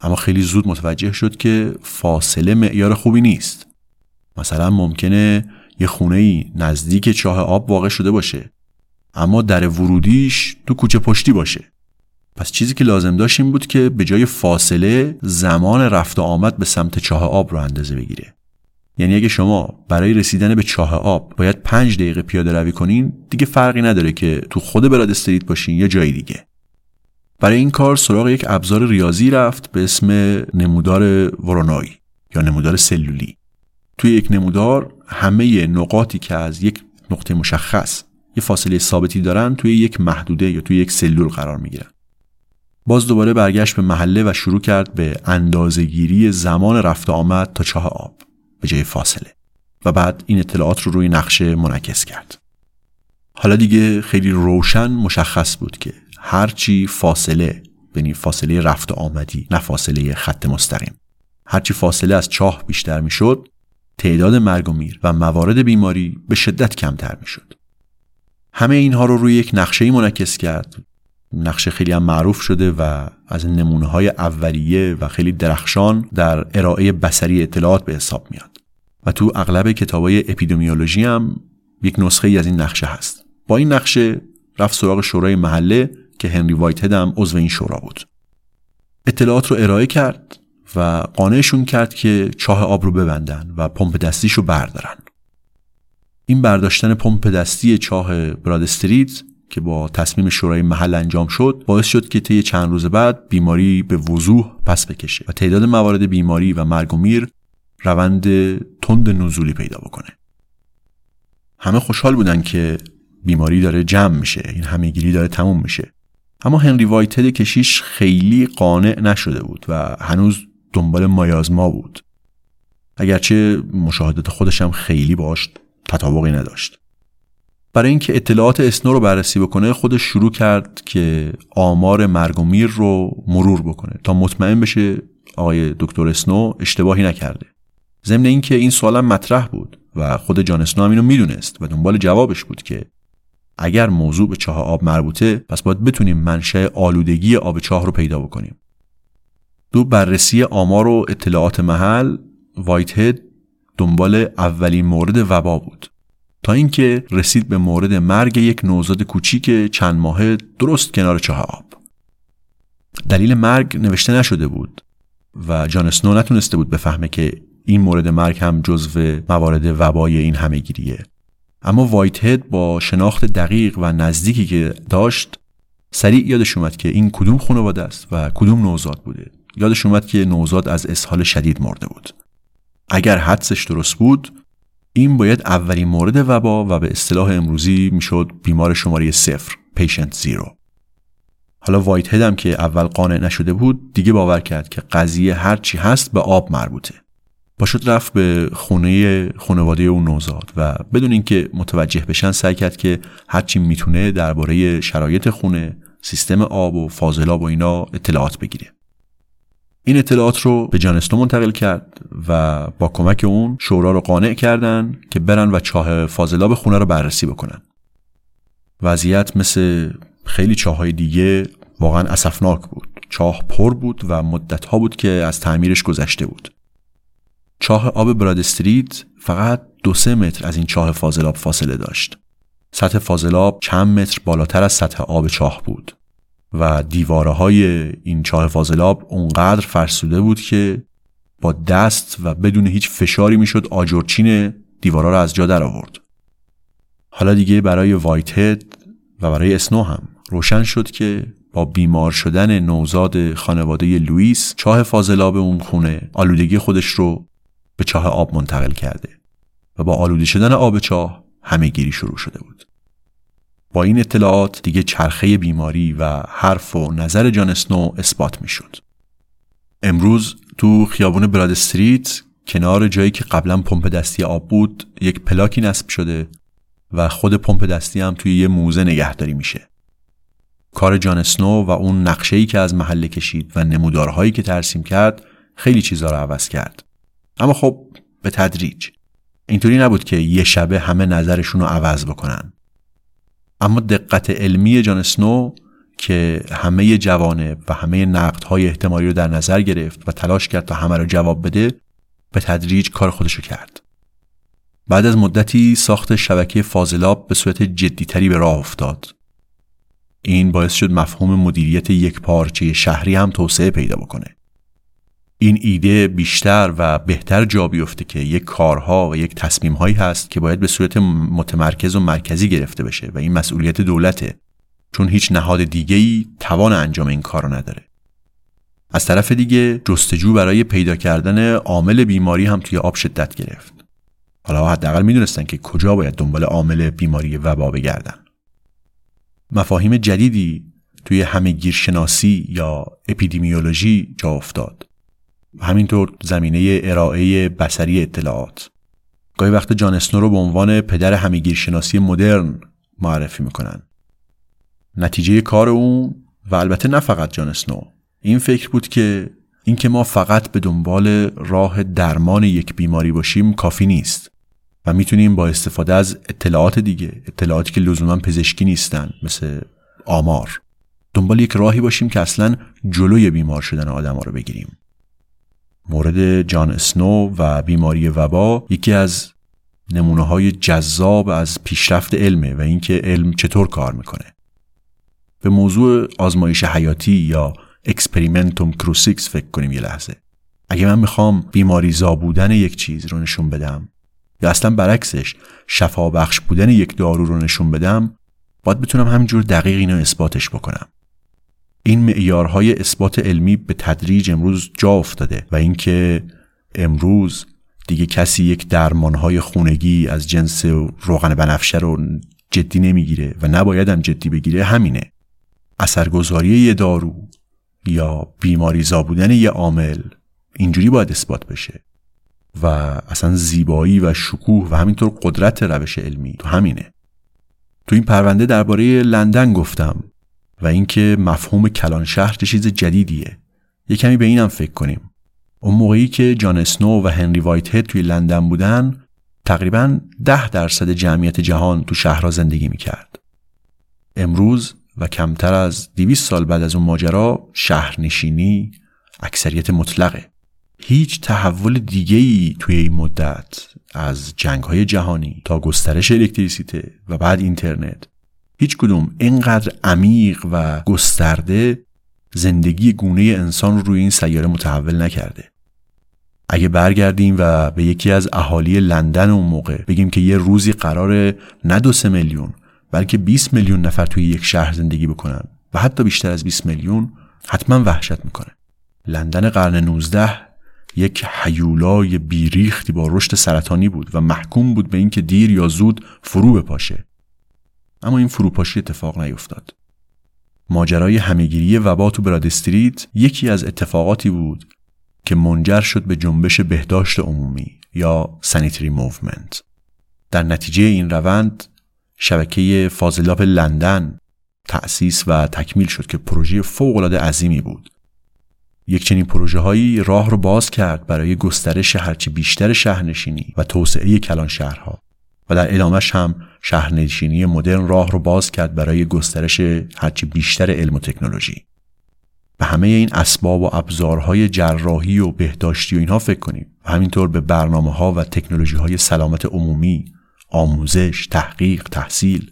اما خیلی زود متوجه شد که فاصله معیار خوبی نیست. مثلا ممکنه یه خونه ای نزدیک چاه آب واقع شده باشه اما در ورودیش تو کوچه پشتی باشه. پس چیزی که لازم داشت این بود که به جای فاصله زمان رفت و آمد به سمت چاه آب رو اندازه بگیره. یعنی اگه شما برای رسیدن به چاه آب باید پنج دقیقه پیاده روی کنین دیگه فرقی نداره که تو خود براد استریت باشین یا جای دیگه. برای این کار سراغ یک ابزار ریاضی رفت به اسم نمودار ورونایی یا نمودار سلولی. توی یک نمودار همه نقاطی که از یک نقطه مشخص یه فاصله ثابتی دارن توی یک محدوده یا توی یک سلول قرار می‌گیرن. باز دوباره برگشت به محله و شروع کرد به اندازهگیری زمان رفت آمد تا چاه آب. به جای فاصله. و بعد این اطلاعات رو روی نقشه منعکس کرد. حالا دیگه خیلی روشن مشخص بود که هرچی فاصله یعنی فاصله رفت و آمدی نه فاصله خط مستقیم. هرچی فاصله از چاه بیشتر می‌شد تعداد مرگ و میر و موارد بیماری به شدت کمتر می‌شد. همه اینها رو روی یک نقشه منعکس کرد نقشه خیلی هم معروف شده و از نمونه های اولیه و خیلی درخشان در ارائه بسری اطلاعات به حساب میاد. و تو اغلب کتاب های اپیدمیولوژی هم یک نسخه ای از این نقشه هست. با این نقشه رفت سراغ شورای محله که هنری وایت هم عضو این شورا بود. اطلاعات رو ارائه کرد و قانعشون کرد که چاه آب رو ببندن و پمپ دستیش رو بردارن. این برداشتن پمپ دستی چاه براد استریت که با تصمیم شورای محل انجام شد باعث شد که طی چند روز بعد بیماری به وضوح پس بکشه و تعداد موارد بیماری و مرگ و میر روند تند نزولی پیدا بکنه. همه خوشحال بودن که بیماری داره جمع میشه این همهگیری داره تموم میشه. اما هنری وایتد کشیش خیلی قانع نشده بود و هنوز دنبال مایازما بود. اگرچه مشاهدات خودش هم خیلی باش تطابقی نداشت. برای اینکه اطلاعات اسنو رو بررسی بکنه خودش شروع کرد که آمار مرگ و میر رو مرور بکنه تا مطمئن بشه آقای دکتر اسنو اشتباهی نکرده. ضمن اینکه این سوالم مطرح بود و خود جان اسنو هم اینو می‌دونست و دنبال جوابش بود که اگر موضوع به چاه آب مربوطه پس باید بتونیم منشأ آلودگی آب چاه رو پیدا بکنیم. دو بررسی آمار و اطلاعات محل وایت هد دنبال اولین مورد وبا بود. تا اینکه رسید به مورد مرگ یک نوزاد کوچیک چند ماهه درست کنار چاه آب دلیل مرگ نوشته نشده بود و جان اسنو نتونسته بود بفهمه که این مورد مرگ هم جزو موارد وبای این همهگیریه. اما وایت هد با شناخت دقیق و نزدیکی که داشت سریع یادش اومد که این کدوم خانواده است و کدوم نوزاد بوده. یادش اومد که نوزاد از اسهال شدید مرده بود. اگر حدسش درست بود این باید اولین مورد وبا و به اصطلاح امروزی می‌شد بیمار شماره صفر پیشنت زیرو حالا وایت هدم که اول قانع نشده بود دیگه باور کرد که قضیه هرچی هست به آب مربوطه. با شد رفت به خونه خانواده اون نوزاد و بدون اینکه متوجه بشن سعی کرد که هرچی می‌تونه درباره شرایط خونه سیستم آب و فاضلاب و اینا اطلاعات بگیره. این اطلاعات رو به جانستو منتقل کرد و با کمک اون شورا رو قانع کردن که برن و چاه فاضلاب خونه رو بررسی بکنن. وضعیت مثل خیلی چاهای دیگه واقعا اسفناک بود. چاه پر بود و مدتها بود که از تعمیرش گذشته بود. چاه آب براد استریت فقط دو سه متر از این چاه فاضلاب فاصله داشت. سطح فاضلاب چند متر بالاتر از سطح آب چاه بود. و دیواره های این چاه فاضلاب اونقدر فرسوده بود که با دست و بدون هیچ فشاری می‌شد آجرچین دیوارا رو از جا در آورد. حالا دیگه برای وایت هد و برای اسنو هم روشن شد که با بیمار شدن نوزاد خانواده لوئیس چاه فاضلاب اون خونه آلودگی خودش رو به چاه آب منتقل کرده و با آلوده شدن آب چاه همه گیری شروع شده بود. با این اطلاعات دیگه چرخه بیماری و حرف و نظر جان اسنو اثبات می‌شد. امروز تو خیابون براد استریت کنار جایی که قبلا پمپ دستی آب بود یک پلاکی نصب شده و خود پمپ دستی هم توی یه موزه نگهداری میشه. کار جان اسنو و اون نقشه‌ای که از محله کشید و نمودارهایی که ترسیم کرد خیلی چیزا رو عوض کرد. اما خب به تدریج اینطوری نبود که یه شبه همه نظرشون رو عوض بکنن. اما دقت علمی جان سنو که همه جوانه و همه نقدهای احتمالی رو در نظر گرفت و تلاش کرد تا همه رو جواب بده به تدریج کار خودشو کرد. بعد از مدتی ساخت شبکه فاضلاب به صورت جدیتری به راه افتاد. این باعث شد مفهوم مدیریت یک پارچه شهری هم توسعه پیدا بکنه. این ایده بیشتر و بهتر جا بیفته که یک کارها و یک تصمیمهایی هست که باید به صورت متمرکز و مرکزی گرفته بشه و این مسئولیت دولته. چون هیچ نهاد دیگه‌ای توان انجام این کار رو نداره. از طرف دیگه جستجو برای پیدا کردن عامل بیماری هم توی آب شدت گرفت. حالا حداقل می‌دونستن که کجا باید دنبال عامل بیماری وبا بگردن. مفاهیم جدیدی توی همه گیرشناسی یا اپیدمیولوژی جا افتاد. همینطور زمینه ارائه بسری اطلاعات. گاهی وقت جان اسنو رو به عنوان پدر همگیرشناسی مدرن معرفی می‌کنن. نتیجه کار اون و البته نه فقط جان اسنو. این فکر بود که اینکه ما فقط به دنبال راه درمان یک بیماری باشیم کافی نیست و می‌تونیم با استفاده از اطلاعات دیگه اطلاعاتی که لزوما پزشکی نیستن مثل آمار دنبال یک راهی باشیم که اصلا جلوی بیمار شدن آدم ها رو بگیریم. مورد جان اسنو و بیماری وبا یکی از نمونه های جذاب از پیشرفت علمه و اینکه علم چطور کار می‌کنه. به موضوع آزمایش حیاتی یا experimentum crucis فکر کنیم یه لحظه. اگه من می‌خوام بیماری زا بودن یک چیز رو نشون بدم یا اصلا برعکسش شفا بخش بودن یک دارو رو نشون بدم باید بتونم همینجور دقیق اینو اثباتش بکنم. این معیارهای اثبات علمی به تدریج امروز جا افتاده و اینکه امروز دیگه کسی یک درمانهای خونگی از جنس روغن بنفشه رو جدی نمی‌گیره و نباید هم جدی بگیره همینه. اثرگذاری یه دارو یا بیماریزا بودن یه عامل اینجوری باید اثبات بشه و اصلا زیبایی و شکوه و همینطور قدرت روش علمی تو همینه. تو این پرونده درباره لندن گفتم. و اینکه مفهوم کلان شهر چیز جدیدیه. یه کمی به اینم فکر کنیم. اون موقعی که جان اسنو و هنری وایت هد توی لندن بودن تقریبا ده درصد جمعیت جهان تو شهرها زندگی می‌کرد. امروز و کمتر از 200 سال بعد از اون ماجرا شهرنشینی اکثریت مطلقه. هیچ تحول دیگه ای توی این مدت از جنگ های جهانی تا گسترش الکتریسیته و بعد اینترنت هیچ کدوم اینقدر عمیق و گسترده زندگی گونه انسان رو روی این سیاره متحول نکرده. اگه برگردیم و به یکی از اهالی لندن اون موقع بگیم که یه روزی قرار نه دو سه میلیون بلکه 20 میلیون نفر توی یک شهر زندگی بکنن و حتی بیشتر از 20 میلیون حتما وحشت می‌کنه. لندن قرن 19 یک حیولای بیریختی با رشد سرطانی بود و محکوم بود به اینکه دیر یا زود فرو بپاشه. اما این فروپاشی اتفاق نیفتاد ماجرای همهگیری وبا تو براد استریت یکی از اتفاقاتی بود که منجر شد به جنبش بهداشت عمومی یا sanitary movement در نتیجه این روند شبکه فاضلاب لندن تأسیس و تکمیل شد که پروژه فوق‌العاده عظیمی بود. یک چنین پروژه هایی راه رو باز کرد برای گسترش هرچی بیشتر شهرنشینی و توسعه کلان شهرها. و در ادامش هم شهرنشینی مدرن راه رو باز کرد برای گسترش هرچی بیشتر علم و تکنولوژی. به همه این اسباب و ابزارهای جراحی و بهداشتی و اینها فکر کنیم و همینطور به برنامه ها و تکنولوژی های سلامت عمومی آموزش، تحقیق، تحصیل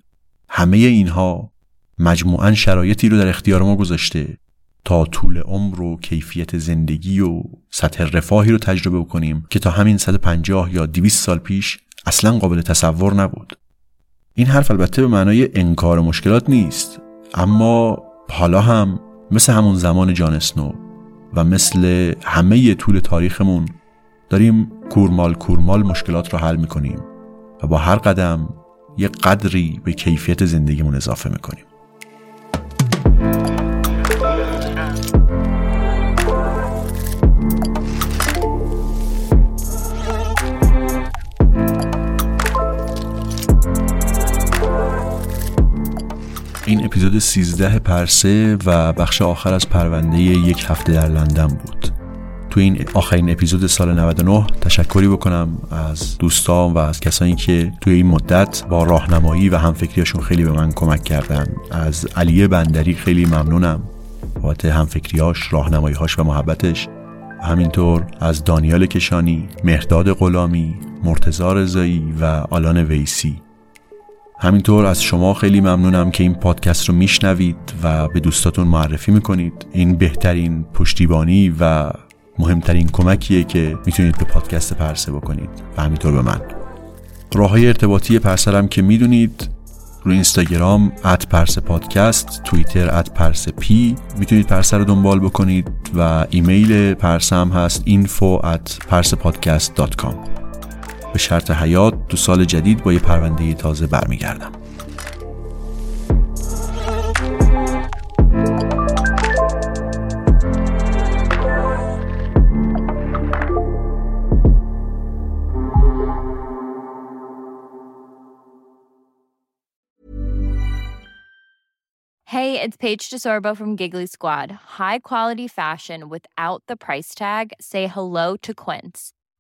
همه اینها مجموعا شرایطی رو در اختیار ما گذاشته تا طول عمر و کیفیت زندگی و سطح رفاهی رو تجربه کنیم که تا همین 150 یا 200 سال پیش اصلا قابل تصور نبود. این حرف البته به معنای انکار مشکلات نیست اما حالا هم مثل همون زمان جان اسنو و مثل همه طول تاریخمون داریم کورمال کورمال مشکلات رو حل می‌کنیم و با هر قدم یه قدری به کیفیت زندگیمون اضافه می‌کنیم. اپیزود 13 پرسه و بخش آخر از پرونده یک هفته در لندن بود. تو این آخرین اپیزود سال 99 تشکری بکنم از دوستان و از کسانی که توی این مدت با راهنمایی و همفکریاشون خیلی به من کمک کردن. از علیه بندری خیلی ممنونم. بابت همفکریاش راهنماییهاش و محبتش. همینطور از دانیال کشانی مهرداد غلامی مرتزا رضایی و آلان ویسی. همینطور از شما خیلی ممنونم که این پادکست رو میشنوید و به دوستاتون معرفی می‌کنید. این بهترین پشتیبانی و مهمترین کمکیه که می‌تونید به پادکست پرسه بکنید. و همینطور به من. راه های ارتباطی پرسه رم که می‌دونید رو اینستاگرام at persepodcast توییتر at perse P می‌تونید پرسه رو دنبال بکنید و ایمیل پرسم هست info at persepodcast.com به شرط حیات تو سال جدید با یه پرونده تازه برمیگردم Hey, it's Paige DeSorbo from Giggly Squad. High quality fashion without the price tag. Say hello to Quince.